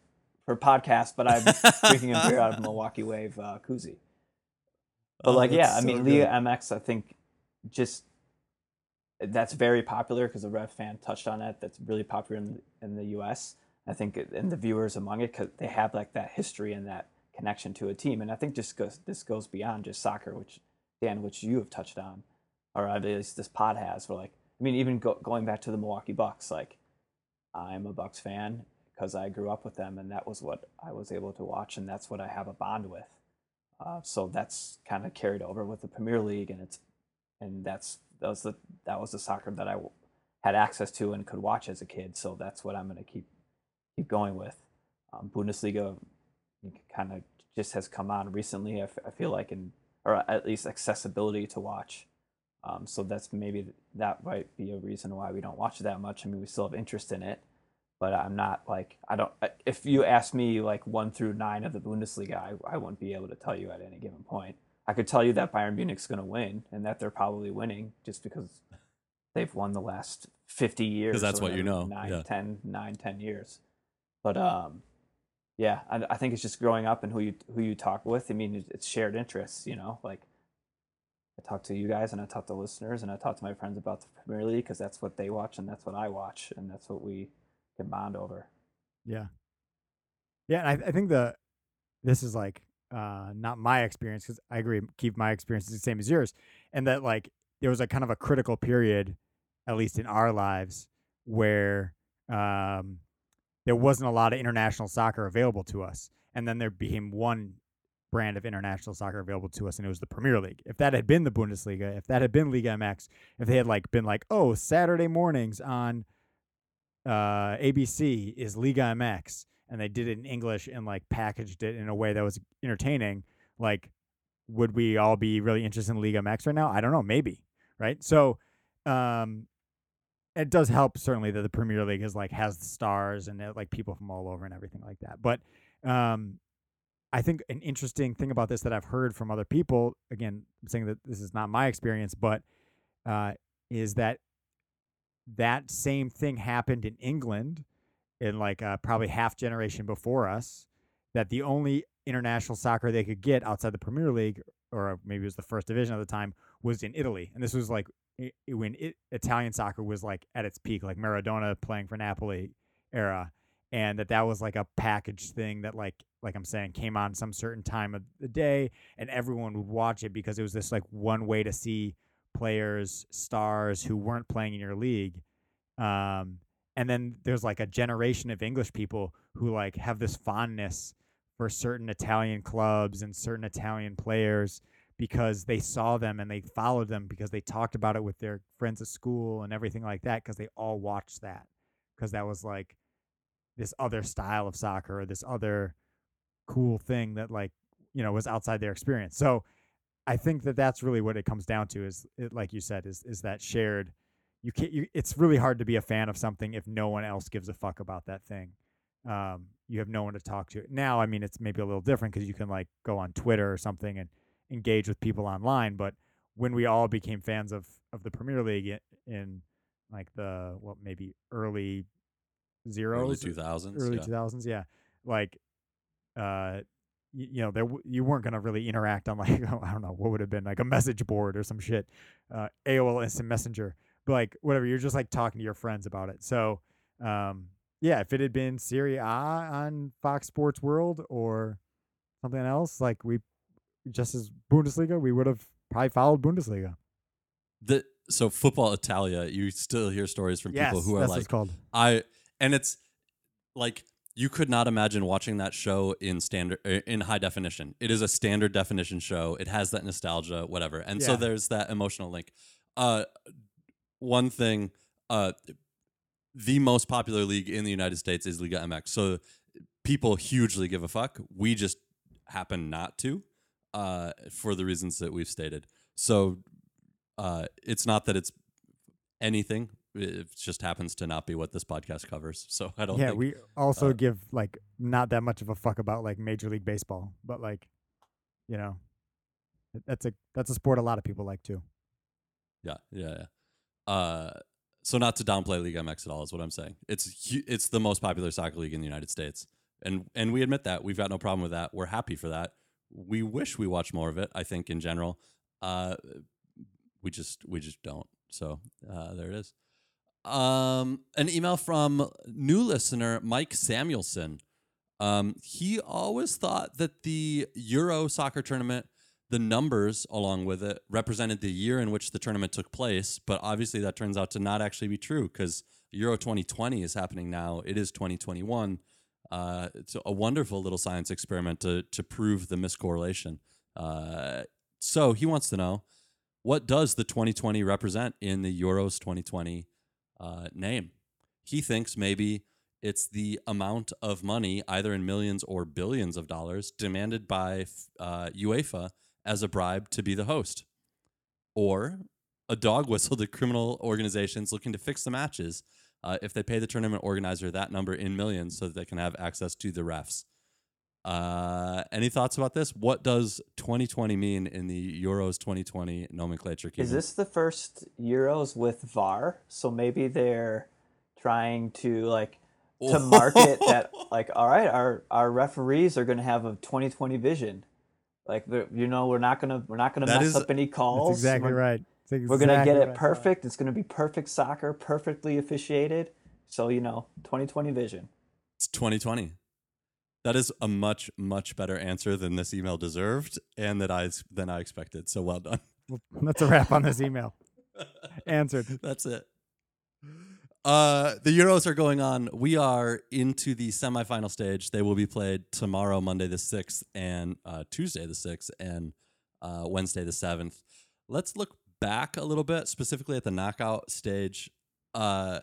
for podcast, but I'm drinking a beer out of Milwaukee Wave uh, koozie. But Oh, like, yeah, that's I mean, so good. MX, I think just that's very popular because the Rev fan touched on it. That's really popular in in the U.S. I think, it- and the viewers among it because they have like that history and that connection to a team. And I think just goes this goes beyond just soccer, which Dan, which you have touched on, or at least this pod has. Where like, I mean, even go, going back to the Milwaukee Bucks, like I'm a Bucks fan because I grew up with them, and that was what I was able to watch, and that's what I have a bond with. Uh, so that's kind of carried over with the Premier League, and it's and that's that was the that was the soccer that I had access to and could watch as a kid. So that's what I'm going to keep keep going with. Um, Bundesliga kind of just has come on recently. I, f- I feel like, and or at least accessibility to watch. Um, so that's maybe that might be a reason why we don't watch that much. I mean, we still have interest in it, but I'm not like I don't. If you ask me like one through nine of the Bundesliga, I, I wouldn't be able to tell you at any given point. I could tell you that Bayern Munich's going to win and that they're probably winning just because they've won the last 50 years. Because that's what you know, Nine, yeah. 10, 10, nine, 10 years. But um, yeah, I, I think it's just growing up and who you who you talk with. I mean, it's shared interests. You know, like I talk to you guys and I talk to listeners and I talk to my friends about the Premier League because that's what they watch and that's what I watch and that's what we can bond over. Yeah. Yeah, I, I think the this is like uh not my experience because I agree. Keep my experience the same as yours, and that like there was a kind of a critical period, at least in our lives, where um there wasn't a lot of international soccer available to us, and then there became one brand of international soccer available to us, and it was the Premier League. If that had been the Bundesliga, if that had been Liga MX, if they had like been like, oh, Saturday mornings on uh, ABC is Liga MX, and they did it in English and like packaged it in a way that was entertaining, like would we all be really interested in Liga MX right now? I don't know, maybe, right? So, um, it does help certainly that the Premier League is like has the stars and uh, like people from all over and everything like that. But um, I think an interesting thing about this that I've heard from other people, again, I'm saying that this is not my experience, but uh, is that that same thing happened in England in like uh, probably half generation before us. That the only international soccer they could get outside the Premier League, or maybe it was the first division at the time, was in Italy, and this was like when it, Italian soccer was like at its peak, like Maradona playing for Napoli era, and that that was like a package thing that like like I'm saying came on some certain time of the day, and everyone would watch it because it was this like one way to see players, stars who weren't playing in your league. Um, and then there's like a generation of English people who like have this fondness for certain Italian clubs and certain Italian players because they saw them and they followed them because they talked about it with their friends at school and everything like that because they all watched that because that was like this other style of soccer or this other cool thing that like you know was outside their experience. So I think that that's really what it comes down to is it, like you said is is that shared you can't you, it's really hard to be a fan of something if no one else gives a fuck about that thing um you have no one to talk to now i mean it's maybe a little different because you can like go on twitter or something and engage with people online but when we all became fans of of the premier league in, in like the what maybe early zeros early 2000s. early yeah. 2000s yeah like uh you, you know there w- you weren't going to really interact on like i don't know what would have been like a message board or some shit uh aol instant messenger but like whatever you're just like talking to your friends about it. So um yeah if it had been Serie A on Fox Sports World or something else like we just as Bundesliga we would have probably followed Bundesliga. The, so football Italia, you still hear stories from yes people who are like, it's called. I and it's like you could not imagine watching that show in standard uh, in high definition. It is a standard definition show. It has that nostalgia, whatever, and so there's that emotional link. Uh, one thing, uh, the most popular league in the United States is Liga MX. So people hugely give a fuck. We just happen not to, uh, for the reasons that we've stated. So uh, it's not that it's anything. It just happens to not be what this podcast covers. So I don't. yeah, think, we also uh, give like not that much of a fuck about like Major League Baseball, but like, you know, that's a that's a sport a lot of people like too. Yeah, yeah, yeah. Uh, so not to downplay League MX at all is what I'm saying. It's it's the most popular soccer league in the United States, and and we admit that we've got no problem with that. We're happy for that. We wish we watched more of it. I think in general, uh, we just we just don't. So uh, there it is. Um, an email from new listener Mike Samuelson. Um, he always thought that the Euro soccer tournament, the numbers along with it, represented the year in which the tournament took place. But obviously, that turns out to not actually be true because Euro 2020 is happening now. It is 2021. Uh, it's a wonderful little science experiment to to prove the miscorrelation. Uh, so he wants to know what does the 2020 represent in the Euros 2020 uh, name? He thinks maybe it's the amount of money, either in millions or billions of dollars, demanded by uh, UEFA as a bribe to be the host, or a dog whistle to criminal organizations looking to fix the matches uh, if they pay the tournament organizer that number in millions so that they can have access to the refs. Uh, any thoughts about this? What does 2020 mean in the Euros 2020 nomenclature? Is this the first Euros with VAR? So maybe they're trying to like to market that like all right, our our referees are going to have a 2020 vision. Like you know, we're not going to we're not going to That mess is- up any That's calls. exactly We're- right. That's We're going to exactly get it right. perfect. It's going to be perfect soccer, perfectly officiated. So, you know, 2020 vision. It's 2020. That is a much much better answer than this email deserved, and that I than I expected. So well done. Well, that's a wrap on this email. Answered. That's it. Uh, the Euros are going on. We are into the semifinal stage. They will be played tomorrow, Monday the sixth, and uh, Tuesday the sixth, and uh, Wednesday the seventh. Let's look back a little bit, specifically at the knockout stage. Uh,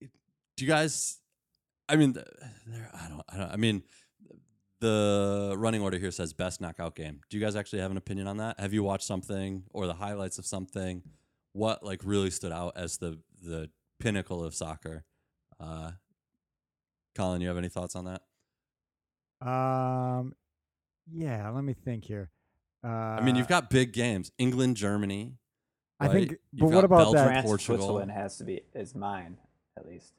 do you guys? I mean, there. I don't. I don't. I mean, the running order here says best knockout game. Do you guys actually have an opinion on that? Have you watched something or the highlights of something? What like really stood out as the the pinnacle of soccer? Uh, Colin, you have any thoughts on that? Um, yeah. Let me think here. Uh, I mean, you've got big games: England, Germany. I think- but You've what about Belgium, that- France, Portugal. Switzerland has to be is mine at least.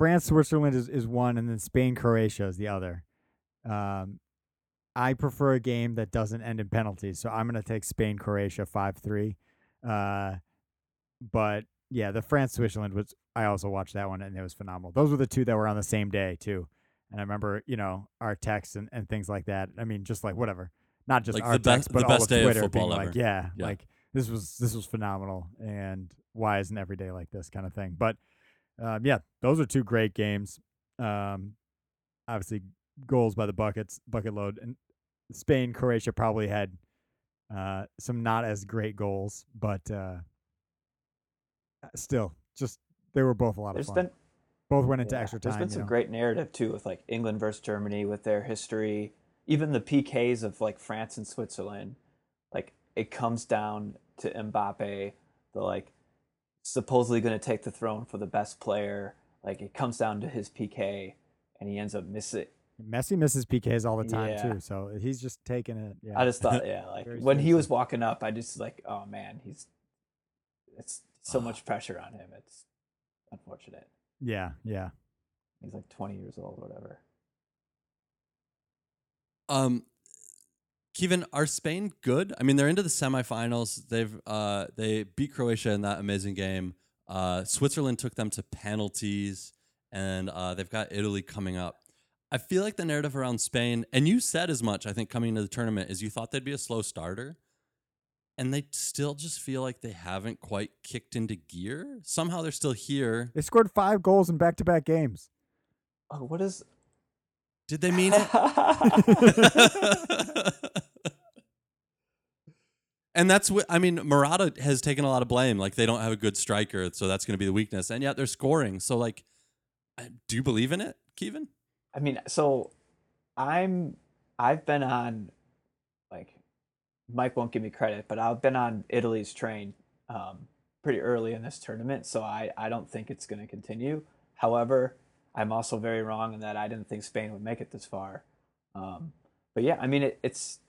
France, Switzerland is, is one, and then Spain, Croatia is the other. Um, I prefer a game that doesn't end in penalties, so I'm going to take Spain, Croatia, five three. Uh, but yeah, the France, Switzerland was. I also watched that one, and it was phenomenal. Those were the two that were on the same day too. And I remember, you know, our texts and, and things like that. I mean, just like whatever, not just Like our the best- but the all best of day of Twitter football being like, ever. yeah, Yeah. like this was this was phenomenal, and why isn't every day like this kind of thing? But um, yeah, those are two great games. Um, obviously, goals by the buckets, bucket load, and Spain, Croatia probably had uh, some not as great goals, but uh, still, just they were both a lot There's of fun. been both went into yeah, extra There's time. been some know. great narrative too with like England versus Germany with their history, even the PKs of like France and Switzerland. Like it comes down to Mbappe, the like supposedly going to take the throne for the best player. Like it comes down to his PK, and he ends up missing. Messi misses PKs all the time Yeah. too, so he's just taking it. Yeah, I just thought, yeah, like when he was walking up, I just like, oh man, he's it's so much pressure on him. It's unfortunate. yeah, yeah. He's like 20 years old, or whatever. Um, Kevin, are Spain good? I mean, they're into the semifinals. They've uh they beat Croatia in that amazing game. Uh, Switzerland took them to penalties, and uh, they've got Italy coming up. I feel like the narrative around Spain, and you said as much, I think, coming into the tournament, is you thought they'd be a slow starter, and they still just feel like they haven't quite kicked into gear. Somehow they're still here. They scored five goals in back-to-back games. Oh, what is Did they mean it? and that's what I mean. Morata has taken a lot of blame. Like they don't have a good striker, so that's going to be the weakness. And yet they're scoring. So like, do you believe in it, Kevin? I mean, so I'm I've been on like Mike won't give me credit, but I've been on Italy's train um, pretty early in this tournament, so I I don't think it's going to continue. However, I'm also very wrong in that I didn't think Spain would make it this far. Um, but yeah, I mean, it, it's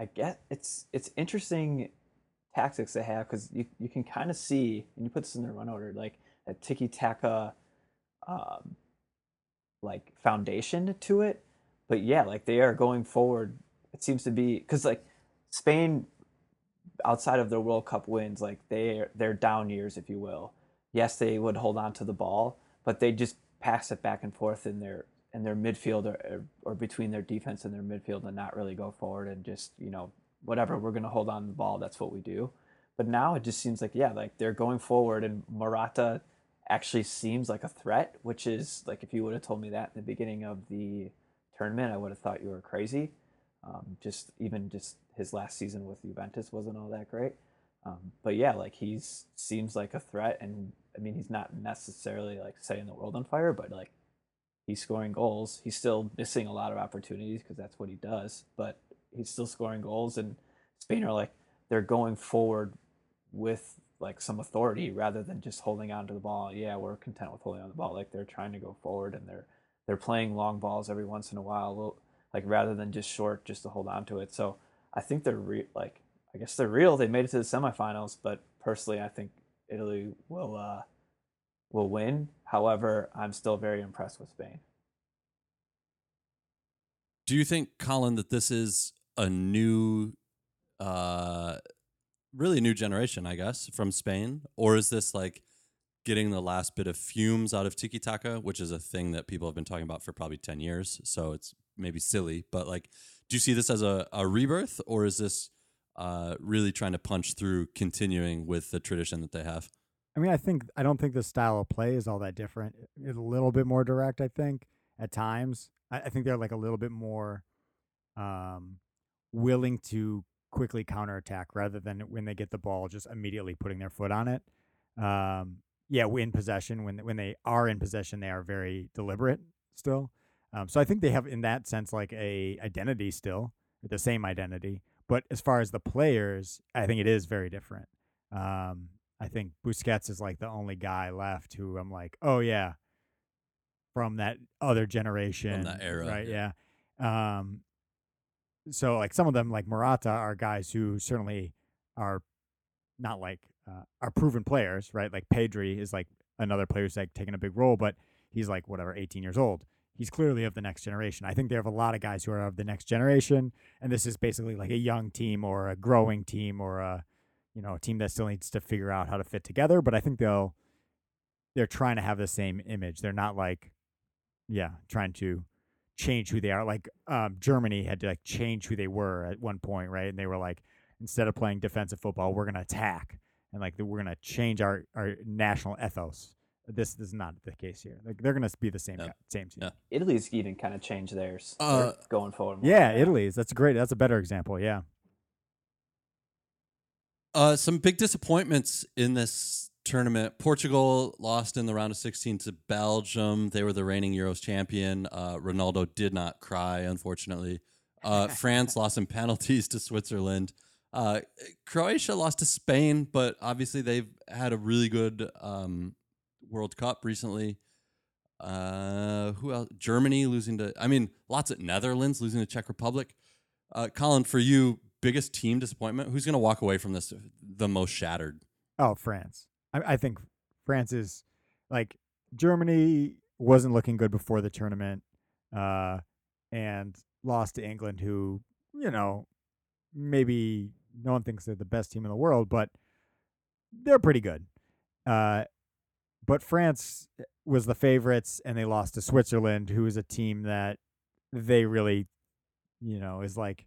I get it's it's interesting tactics they have because you you can kind of see and you put this in their run order like a tiki taka. Um, like foundation to it. But yeah, like they are going forward. It seems to be because like Spain, outside of their World Cup wins, like they they're down years, if you will. Yes, they would hold on to the ball, but they just pass it back and forth in their in their midfield or, or between their defense and their midfield and not really go forward and just you know whatever we're going to hold on the ball that's what we do but now it just seems like yeah like they're going forward and Morata actually seems like a threat, which is like if you would have told me that in the beginning of the tournament, I would have thought you were crazy. Um, just even just his last season with Juventus wasn't all that great. Um, but yeah, like he's seems like a threat, and I mean he's not necessarily like setting the world on fire, but like he's scoring goals. He's still missing a lot of opportunities because that's what he does, but he's still scoring goals. And Spain are like they're going forward with like some authority rather than just holding on to the ball. Yeah, we're content with holding on the ball. Like they're trying to go forward and they're they're playing long balls every once in a while, like rather than just short just to hold on to it. So I think they're re- like I guess they're real. They made it to the semifinals, but personally, I think Italy will uh, will win. However, I'm still very impressed with Spain. Do you think, Colin, that this is a new, uh, really new generation, I guess, from Spain, or is this like getting the last bit of fumes out of tiki taka, which is a thing that people have been talking about for probably ten years? So it's maybe silly, but like, do you see this as a, a rebirth, or is this uh, really trying to punch through, continuing with the tradition that they have? I mean, I think I don't think the style of play is all that different. It's a little bit more direct, I think, at times. I, I think they're like a little bit more um, willing to quickly counterattack rather than when they get the ball just immediately putting their foot on it. Um, yeah, in possession when when they are in possession, they are very deliberate still. Um, so I think they have in that sense like a identity still, the same identity. But as far as the players, I think it is very different. Um, I think Busquets is like the only guy left who I'm like, oh yeah, from that other generation, that era, right? Yeah. Um, so like some of them, like Morata, are guys who certainly are not like uh, are proven players, right? Like Pedri is like another player who's like taking a big role, but he's like whatever, 18 years old. He's clearly of the next generation. I think they have a lot of guys who are of the next generation, and this is basically like a young team or a growing team or a you know a team that still needs to figure out how to fit together. But I think they'll they're trying to have the same image. They're not like yeah trying to change who they are. Like um, Germany had to like change who they were at one point, right? And they were like instead of playing defensive football, we're gonna attack and like we're gonna change our our national ethos. This, this is not the case here. Like they're gonna be the same Yeah. guy, same team. Yeah. Italy's even kind of changed theirs Uh, going forward. more. Yeah, Italy's. That's great. That's a better example. Yeah. Uh, some big disappointments in this tournament. Portugal lost in the round of 16 to Belgium. They were the reigning Euros champion. Uh, Ronaldo did not cry, unfortunately. Uh, France lost in penalties to Switzerland. Uh, Croatia lost to Spain, but obviously they've had a really good um, World Cup recently. Uh, who else? Germany losing to, I mean, lots of Netherlands losing to Czech Republic. Uh, Colin, for you, biggest team disappointment? Who's going to walk away from this the most shattered? Oh, France. I, I think France is like Germany wasn't looking good before the tournament, uh, and lost to England, who you know maybe no one thinks they're the best team in the world, but they're pretty good. Uh, but France was the favorites, and they lost to Switzerland, who is a team that they really, you know, is like,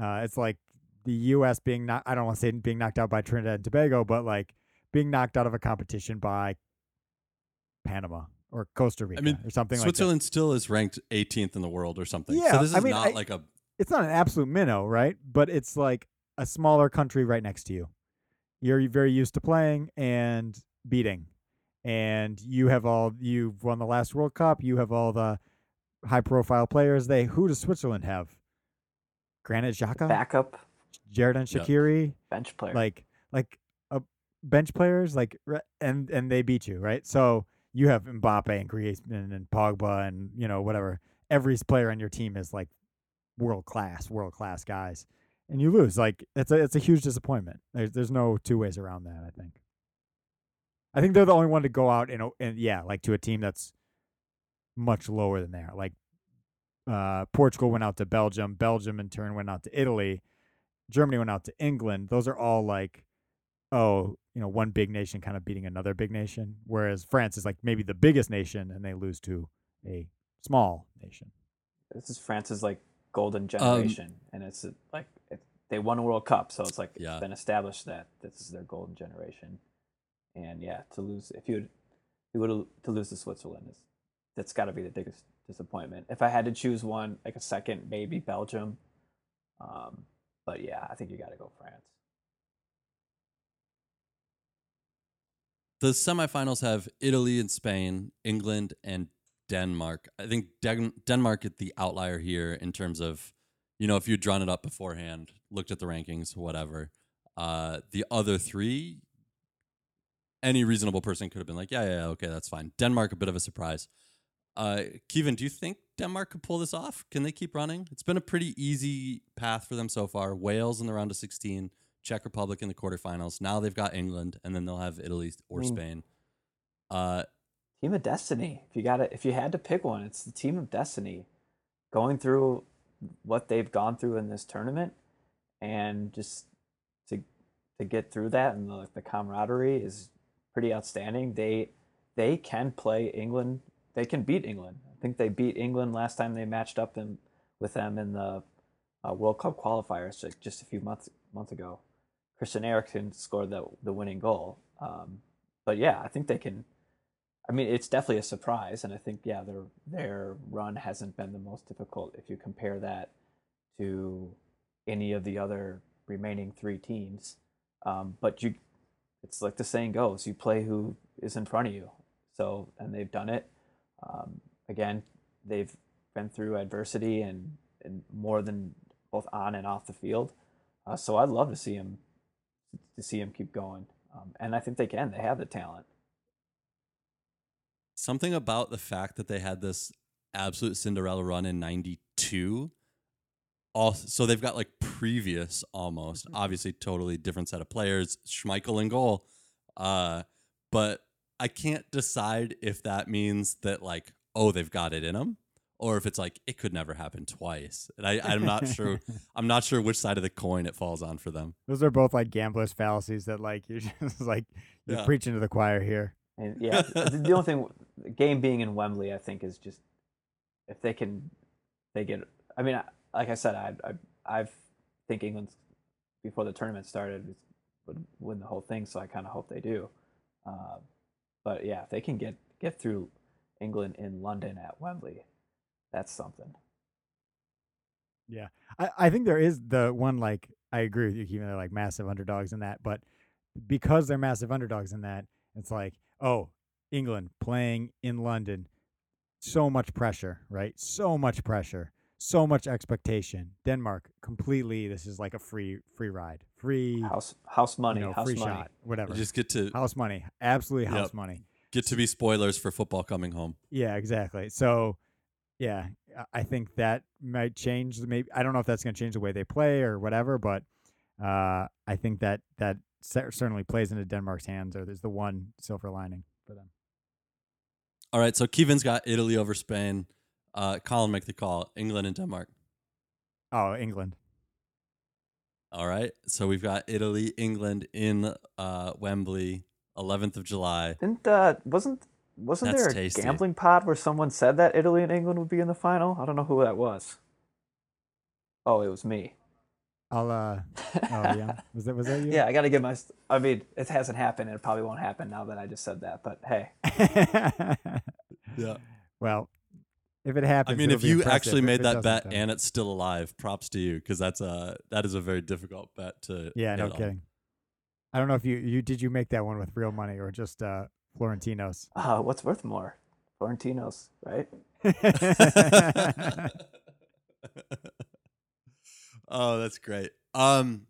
uh, it's like the U.S. being not. I don't want to say being knocked out by Trinidad and Tobago, but like being knocked out of a competition by Panama or Costa Rica mean, or something like that. Switzerland still is ranked 18th in the world or something. Yeah, so this is I mean, not I- like a It's not an absolute minnow, right? But it's like a smaller country right next to you. You're very used to playing and beating, and you have all you've won the last World Cup. You have all the high-profile players. They who does Switzerland have? Granit Xhaka, Backup Xherdan Yep. Shaqiri, bench player. like like a bench players, like and and they beat you, right? So you have Mbappe and Griezmann and Pogba and you know whatever. Every player on your team is like world class, world class guys, and you lose. Like it's a it's a huge disappointment. There's there's no two ways around that. I think. I think they're the only one to go out and and yeah, like to a team that's much lower than they are. Like uh, Portugal went out to Belgium. Belgium in turn went out to Italy. Germany went out to England. Those are all like, oh, you know, one big nation kind of beating another big nation. Whereas France is like maybe the biggest nation and they lose to a small nation. this is France's like golden Um, generation, and it's like it, they won a World Cup, so it's like Yeah. it's been established that this is their golden generation. And yeah, to lose if you would, you would to lose to Switzerland is that's got to be the biggest disappointment. If I had to choose one, like a second, maybe Belgium. Um, but yeah, I think you got to go France. the semifinals have Italy and Spain, England and Denmark. I think Den- Denmark is the outlier here in terms of, you know, if you'd drawn it up beforehand, looked at the rankings, whatever. Uh, the other three, any reasonable person could have been like, yeah, yeah, yeah, okay, that's fine. Denmark, a bit of a surprise. Uh, Kevin, do you think Denmark could pull this off? Can they keep running? It's been a pretty easy path for them so far. Wales in the round of 16, Czech Republic in the quarterfinals. Now they've got England, and then they'll have Italy or mean- Spain. Uh, Team of Destiny. If you got to if you had to pick one, it's the Team of Destiny. Going through what they've gone through in this tournament, and just to to get through that and the, the camaraderie is pretty outstanding. They they can play England. They can beat England. I think they beat England last time they matched up with them in the uh, World Cup qualifiers like just a few months months ago. Christian Eriksen scored the the winning goal. Um, but yeah, I think they can. I mean, it's definitely a surprise, and I think yeah, their their run hasn't been the most difficult if you compare that to any of the other remaining three teams. Um, but you, it's like the saying goes: you play who is in front of you. So, and they've done it. Um, again, they've been through adversity and and more than both on and off the field. Uh, so I'd love to see him to see him keep going, um, and I think they can. They have the talent. something about the fact that they had this absolute Cinderella run in 92 also so they've got like previous almost obviously totally different set of players Schmeichel in goal uh but I can't decide if that means that like oh they've got it in them or if it's like it could never happen twice and I I'm not sure I'm not sure which side of the coin it falls on for them Those are both like gamblers' fallacies that like you're just like you're Yeah. preaching to the choir here. And yeah, the, the only thing, the game being in Wembley, I think is just if they can, they get. I mean, I, like I said, I, I, I think England before the tournament started would win the whole thing. So I kind of hope they do. Uh, but yeah, if they can get get through England in London at Wembley, that's something. Yeah, I, I think there is the one like I agree with you, Kevin. They're like massive underdogs in that, but because they're massive underdogs in that, it's like oh, England playing in London, so much pressure, right? So much pressure, so much expectation. Denmark completely. This is like a free free ride, free House house money, you know, house free money. shot, whatever. you just get to house money, absolutely house Yep. money. get to be spoilers for football coming home Yeah, exactly. So, yeah, I- I think that might change. Maybe I don't know if that's going to change the way they play or whatever, but uh, I think that that certainly plays into Denmark's hands. Or there's the one silver lining for them. All right, so Kevin's got Italy over Spain. Uh, Colin, make the call. England and Denmark. Oh, England. All right, so we've got Italy, England in uh, Wembley, 11th of July. Didn't uh, wasn't wasn't That's there a tasty. gambling pod where someone said that Italy and England would be in the final? I don't know who that was. Oh, it was me. I'll. uh Oh yeah. Was that was that you? Yeah, I got to get my. st- I mean, it hasn't happened, and it probably won't happen now that I just said that. But hey, Yeah. Well, if it happens, I mean, if you actually made it that bet then- and it's still alive, props to you because that's a that is a very difficult bet to. yeah, no hit on. kidding. I don't know if you you did you make that one with real money or just uh Florentinos. Uh, what's worth more? Florentinos, right? oh, that's great. Um,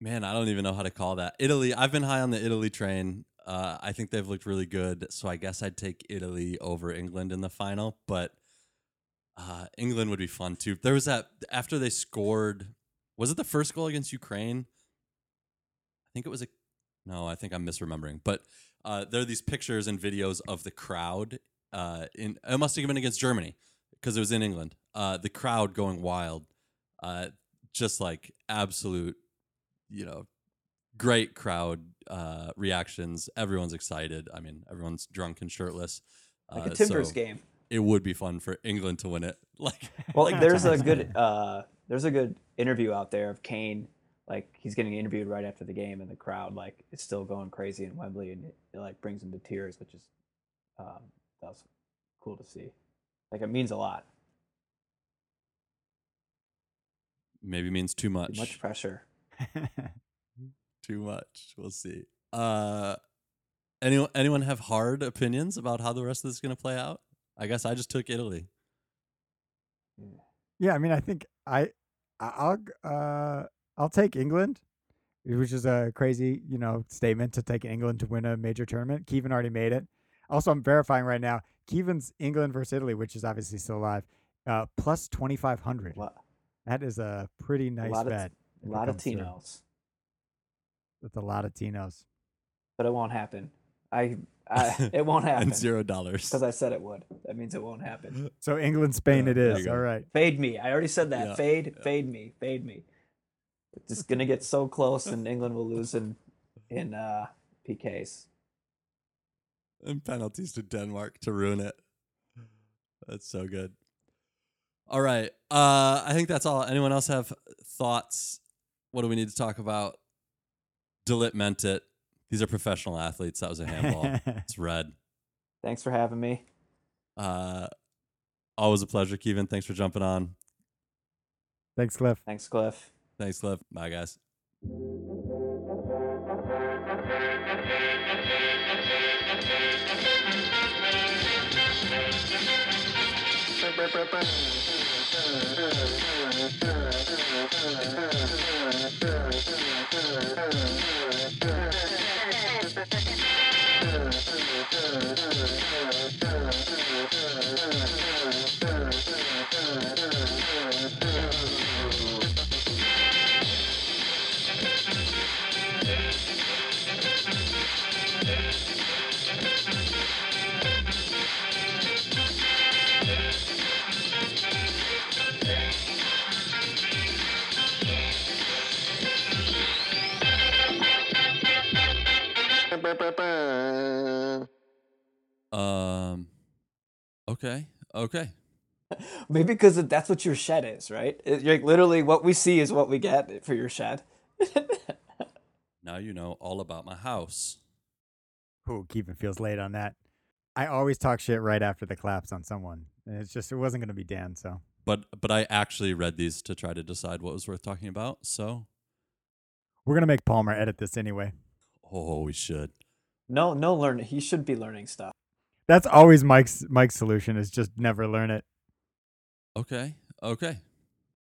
man, I don't even know how to call that. Italy. I've been high on the Italy train. Uh, I think they've looked really good, so I guess I'd take Italy over England in the final. But uh, England would be fun too. There was that after they scored. Was it the first goal against Ukraine? I think it was a. No, I think I'm misremembering. But uh, there are these pictures and videos of the crowd. Uh, in it must have been against Germany because it was in England. Uh, the crowd going wild, uh, just like absolute, you know, great crowd uh, reactions. Everyone's excited. I mean, everyone's drunk and shirtless. Like Uh, a Timbers so game. It would be fun for England to win it. Like, Well, like there's a good uh, there's a good interview out there of Kane. Like he's getting interviewed right after the game, and the crowd like is still going crazy in Wembley, and it, it like brings him to tears, which is um, that was cool to see. Like it means a lot. maybe means too much. Too much pressure. Too much. We'll see. Uh, anyone anyone have hard opinions about how the rest of this is going to play out? I guess I just took Italy. yeah, I mean, I think I I- I'll g- uh I'll take England, which is a crazy you know statement to take England to win a major tournament. Kevin already made it. Also, I'm verifying right now. Kevin's England versus Italy, which is obviously still alive, uh, plus twenty five hundred. A lot, That is a pretty nice lot of- bet. a lot of comes through. Tinos, That's a lot of Tinos. but it won't happen. I, I it won't happen and zero dollars. because I said it would. That means it won't happen. So England, Spain, Yeah, it is. All right. Fade me. I already said that. Yeah, Fade, yeah. fade me, fade me. It's just gonna get so close, and England will lose in in uh, PKs. and penalties to Denmark to ruin it. That's so good. All right. Uh, I think that's all. Anyone else have thoughts? What do we need to talk about? De Ligt meant it. These are professional athletes. That was a handball. it's red. Thanks for having me. Uh, always a pleasure, Kevin. Thanks for jumping on. Thanks, Cliff. Thanks, Cliff. Thanks, Cliff. Bye, guys. Um. Okay. Okay. Maybe because that's what your shed is, right? It- like literally, what we see is what we get for your shed. Now you know all about my house. Ooh, Kevin feels late on that. I always talk shit right after the claps on someone. And it's just, it wasn't going to be Dan. So But but I actually read these to try to decide what was worth talking about. So we're going to make Palmer edit this anyway. oh, we should. no, no, learn. He should be learning stuff. That's always Mike's Mike's solution is just never learn it. Okay. Okay.